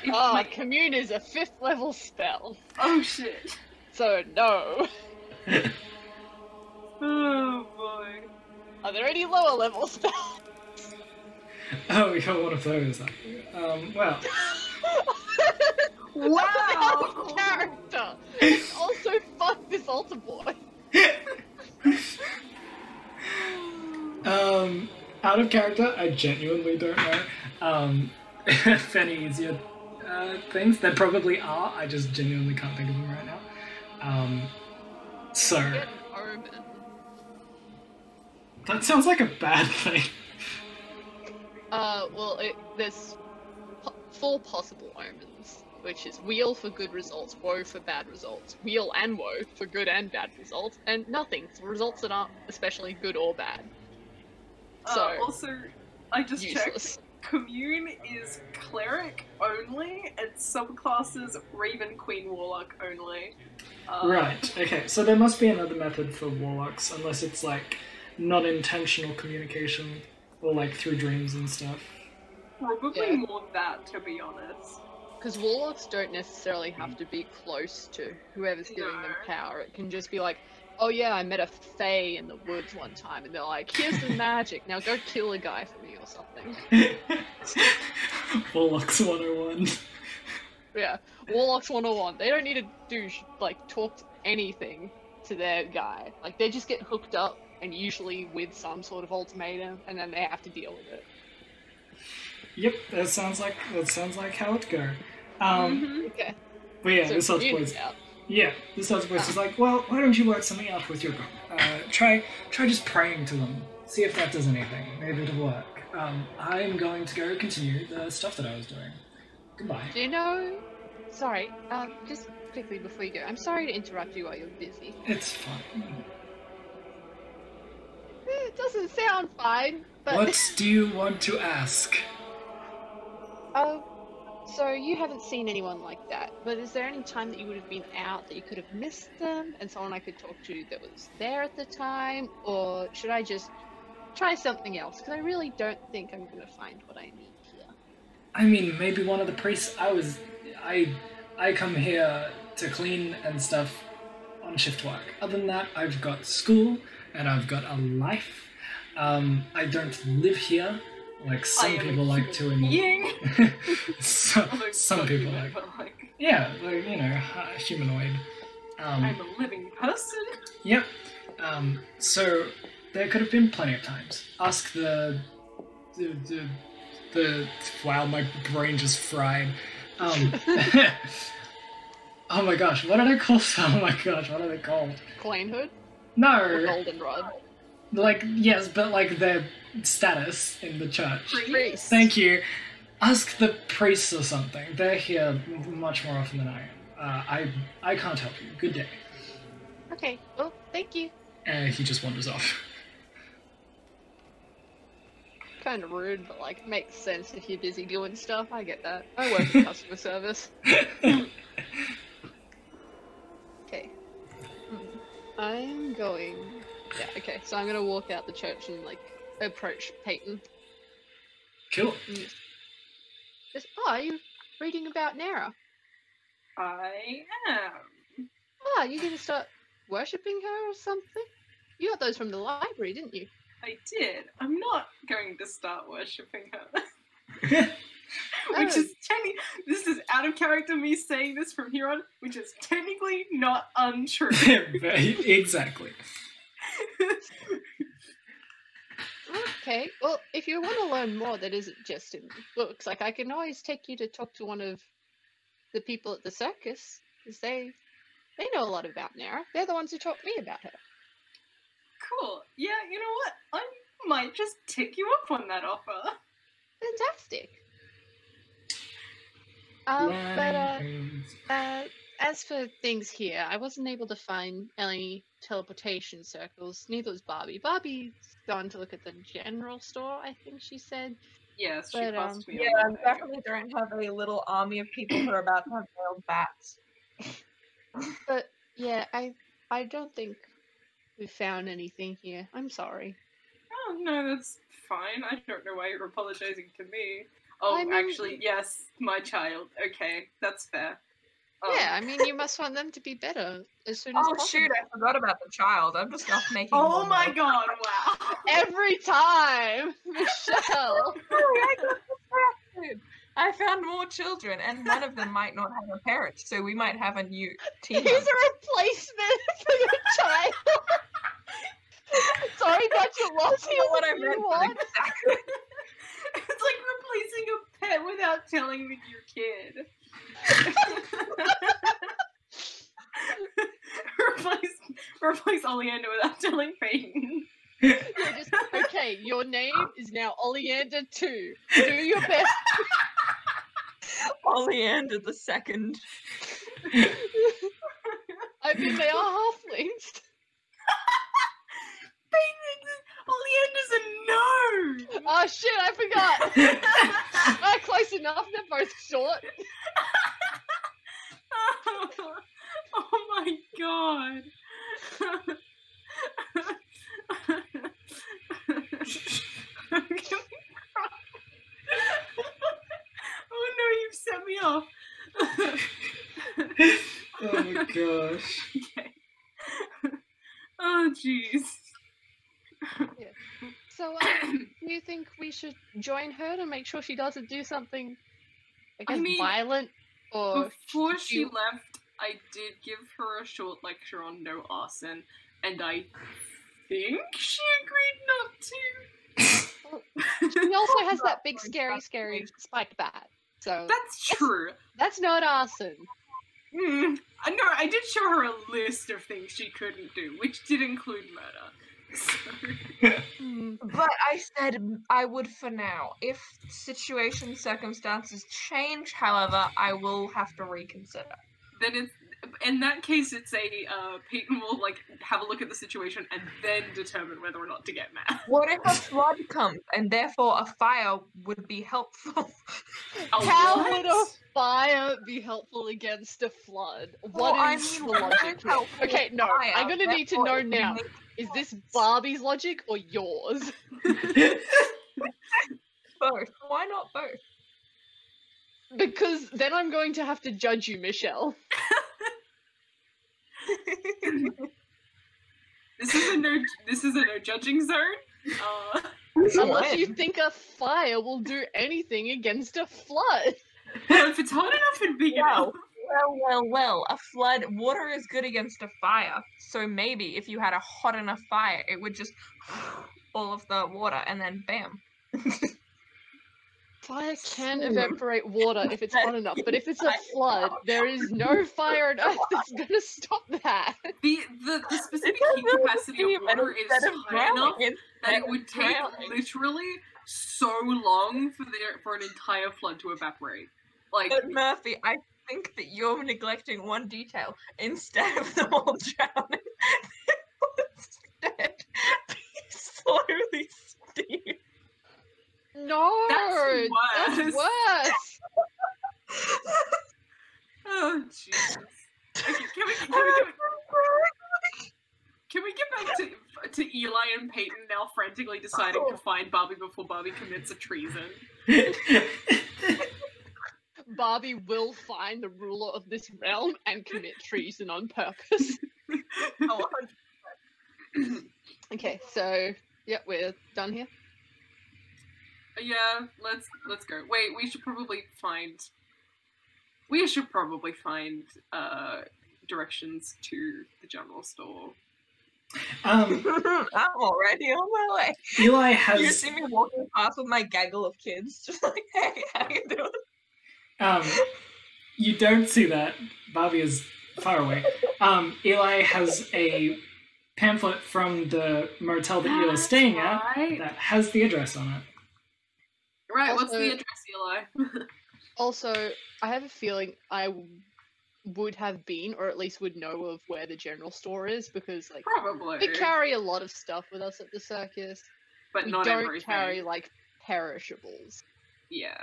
If [LAUGHS] Ah, my- commune is a fifth level spell. oh shit. So no. [LAUGHS] Oh boy. Are there any lower level spells? Oh, you're one of those. are you? Um, well, [LAUGHS] Wow. character. also, fuck this altar boy. um, out of character, I genuinely don't know. Um, if any easier uh, things, there probably are. I just genuinely can't think of them right now. Um, So that sounds like a bad [LAUGHS] thing. Uh, well, it, there's po- four possible omens, which is wheel for good results, woe for bad results, wheel and woe for good and bad results, and nothing for results that aren't especially good or bad. So Uh, also, I just checked. Useless. Commune is cleric only, and subclasses Raven Queen Warlock only. Uh, Right. Okay. So there must be another method for warlocks, unless it's like non-intentional communication or like through dreams and stuff. Probably Yeah. more that, to be honest. Because warlocks don't necessarily have to be close to whoever's giving them power. It can just be like, oh yeah, I met a fae in the woods one time, and they're like, here's the [LAUGHS] magic, now go kill a guy for me or something. [LAUGHS] warlocks 101. Yeah, warlocks 101. They don't need to do like talk anything to their guy. Like they just get hooked up, and usually with some sort of ultimatum, and then they have to deal with it. Yep. That sounds like that sounds like how it go. Um. Mhm. Okay. But yeah, so this Commune's place. out. Yeah, this other place is like, well, why don't you work something out with your group? Uh, try, try just praying to them. See if that does anything. Maybe it'll work. Um, I'm going to go continue the stuff that I was doing. Goodbye. Do you know? Sorry, um, just quickly before you go, I'm sorry to interrupt you while you're busy. It's fine. Eh, It doesn't sound fine, but What [LAUGHS] do you want to ask? Oh, so you haven't seen anyone like that, but is there any time that you would have been out that you could have missed them and someone I could talk to that was there at the time? Or should I just try something else? Because I really don't think I'm going to find what I need here. I mean, maybe one of the priests. I was, I, I come here to clean and stuff on shift work. Other than that, I've got school and I've got a life. Um, I don't live here like some people like to. In, Being. [LAUGHS] so, Although some not people human, like. like, Yeah, like, you know, humanoid. Um, I'm a living person. Yep. Um, so there could have been plenty of times. Ask the the the, the wow, my brain just fried. Um, [LAUGHS] oh my gosh, what are they called? [LAUGHS] Oh my gosh, what are they called? Quainhood? Or No, Goldenrod? Like yes, but like their status in the church. Priest. Thank you. Ask the priests or something. They're here much more often than I am. Uh, I I can't help you. Good day. Okay, well, thank you. And he just wanders off. [LAUGHS] Kind of rude, but like, makes sense if you're busy doing stuff. I get that. I work [LAUGHS] in customer service. [LAUGHS] Okay. Hmm. I'm going. Yeah, okay. So I'm gonna walk out the church and like approach Peyton. cool. And just, just, oh, are you reading about Nara? I am. Oh, you gonna start worshipping her or something? You got those from the library, didn't you? I did. I'm not going to start worshipping her. Oh. [LAUGHS] which is technically this is out of character me saying this from here on, which is technically not untrue. [LAUGHS] [LAUGHS] exactly. Okay. Well, if you want to learn more that isn't just in books, like I can always take you to talk to one of the people at the circus, because they they know a lot about Nara. They're the ones who taught me about her. cool. Yeah, you know what? I might just tick you up on that offer. Fantastic. Um, but uh, uh, as for things here, I wasn't able to find any teleportation circles. Neither was Barbie. Barbie's gone to look at the general store. I think she said. Yes, she But, passed um, me Yeah, on and definitely don't have a little army of people who are about to have veiled bats. [LAUGHS] But yeah, I I don't think we found anything here. I'm sorry. Oh no, that's fine. I don't know why you're apologizing to me. Oh, I mean- actually, yes, my child. Okay, that's fair. Um, Yeah, I mean, you must want them to be better as soon as Oh possible. shoot, I forgot about the child. I'm just off making. Oh more my notes. god! Wow. [LAUGHS] Every time, [LAUGHS] Michelle. [LAUGHS] Sorry, I got distracted. I found more children, and one of them might not have a parent, so we might have a new team. Here's a replacement for your child. Sorry about your loss. That's Here's what I new meant. one. Exactly. it's like replacing a pet without telling me your kid. Replace, replace Oleander without telling Peyton. You're just, okay, your name is now Oleander 2. Do your best. Oleander the second. I mean, they are halflings. Peyton, Oleander's a no. Oh shit, I forgot. Ah, [LAUGHS] close enough. They're both short. [LAUGHS] oh my god. I'm gonna oh no, you've set me off. Oh my gosh. [LAUGHS] okay. Oh jeez. So, um, [COUGHS] do you think we should join her to make sure she doesn't do something, I I mean, violent? Or Before she you- left, I did give her a short lecture on no arson, and I think she agreed not to. she also has that big, [LAUGHS] scary, scary spike bat. So That's [LAUGHS] true. that's not arson. I know. I did show her a list of things she couldn't do, which did include murder. So. [LAUGHS] But I said I would for now. If situation circumstances change, however, I will have to reconsider. then it's in that case, it's a uh, Peyton will like have a look at the situation and then determine whether or not to get mad. What if a flood comes and therefore a fire would be helpful? A How what? would a fire be helpful against a flood? Well, What I mean, the what logic is here? helpful Okay, no, fire? I'm gonna need to know it would now. Make Is this. Barbie's logic or yours? [LAUGHS] both? Why not both? Because then I'm going to have to judge you, Michelle. [LAUGHS] This is a no. This is a no judging zone. Uh, Unless you think a fire will do anything against a flood. well, if it's hot enough and big Wow. Enough. Well, well, well. A flood, water is good against a fire. So maybe if you had a hot enough fire, it would just [SIGHS] all of the water and then bam. [LAUGHS] Fire [LAUGHS] can Sure. evaporate water if it's hot enough, but if it's a [LAUGHS] flood, there is no fire on earth that's gonna stop that. The the, the specific heat capacity of water is instead of high enough that it would take literally so long for the for an entire flood to evaporate. Like But Murphy, I think that you're neglecting one detail. Instead of them all [LAUGHS] drowning, they will instead be slowly steamed. No, That's that's worse. worse. [LAUGHS] oh Jesus. Okay, can we can we, [LAUGHS] can we can we get back to to Eli and Peyton now frantically deciding to oh. find Barbie before Barbie commits a treason? Barbie will find the ruler of this realm and commit treason on purpose. [LAUGHS] Oh, okay, so yeah, we're done here. Yeah, let's let's go. Wait, we should probably find. We should probably find uh, directions to the general store. um, [LAUGHS] I'm already on my way. Eli has. You has see me walking past with my gaggle of kids, just like, hey, how you doing? Um, you don't see that Barbie is far away. Um, Eli has a pamphlet from the motel that you're staying at Right. that has the address on it. Right. What's the address, Eli? [LAUGHS] Also, I have a feeling I would have been, or at least would know of where the general store is, because like Probably. we carry a lot of stuff with us at the circus. but we not don't everything. carry like perishables, Yeah.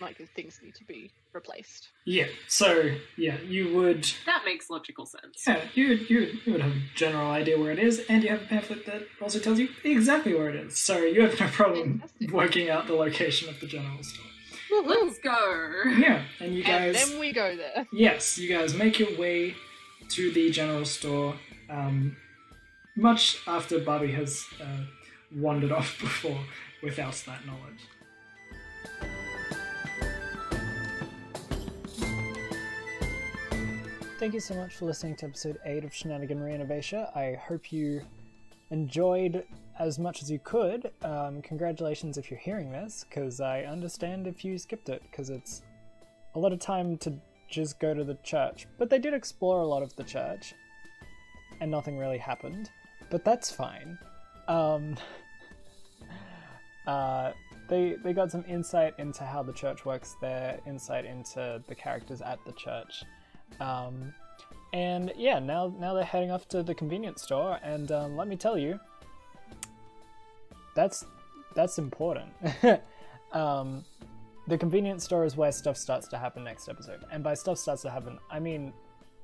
Like things need to be replaced. Yeah. So yeah, you would. That makes logical sense. Yeah, you you you would have a general idea where it is, and you have a pamphlet that also tells you exactly where it is. So you have no problem Fantastic. working out the location of the general store. Let's go. Yeah, and you And guys. then we go there. Yes, you guys make your way to the general store. Um, much after Bobby has uh, wandered off [LAUGHS] before without that knowledge. Thank you so much for listening to episode 8 of Shenaniganry in Aevecia. I hope you enjoyed as much as you could. Um, congratulations if you're hearing this, because I understand if you skipped it, because it's a lot of time to just go to the church. But they did explore a lot of the church. and nothing really happened, but that's fine. Um, [LAUGHS] uh, they they got some insight into how the church works there, insight into the characters at the church, um, and yeah, now now they're heading off to the convenience store, and um, let me tell you, that's that's important. [LAUGHS] um, the convenience store is where stuff starts to happen next episode, and by stuff starts to happen, I mean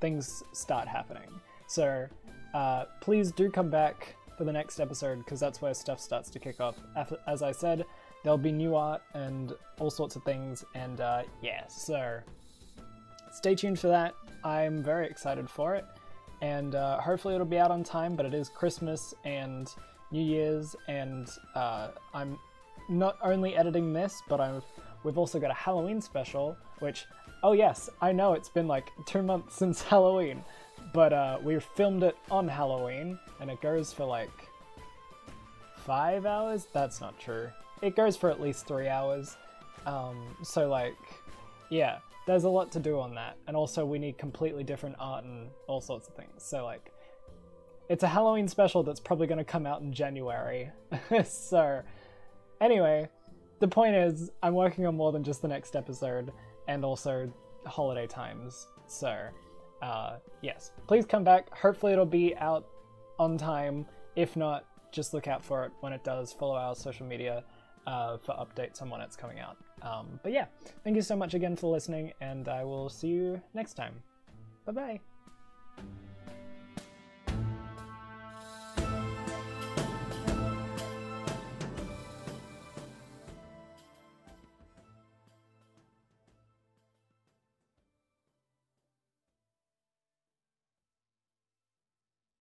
things start happening. So uh, please do come back for the next episode because that's where stuff starts to kick off. As I said, there'll be new art and all sorts of things, and uh, yeah, so stay tuned for that. I'm very excited for it, and uh, hopefully it'll be out on time. But it is Christmas and New Year's, and uh, I'm not only editing this, but I'm we've also got a Halloween special, which oh yes, I know it's been like two months [LAUGHS] since Halloween, but uh, we filmed it on Halloween, and it goes for like five hours. That's not true. It goes for at least three hours. Um, so like, yeah, there's a lot to do on that, and also we need completely different art and all sorts of things. So like, it's a Halloween special that's probably going to come out in January. [LAUGHS] so, anyway, the point is, I'm working on more than just the next episode, and also holiday times. So, uh, yes, please come back. Hopefully, it'll be out on time. If not, just look out for it when it does. Follow our social media uh, for updates on when it's coming out. Um, but yeah, thank you so much again for listening, and I will see you next time. Bye bye.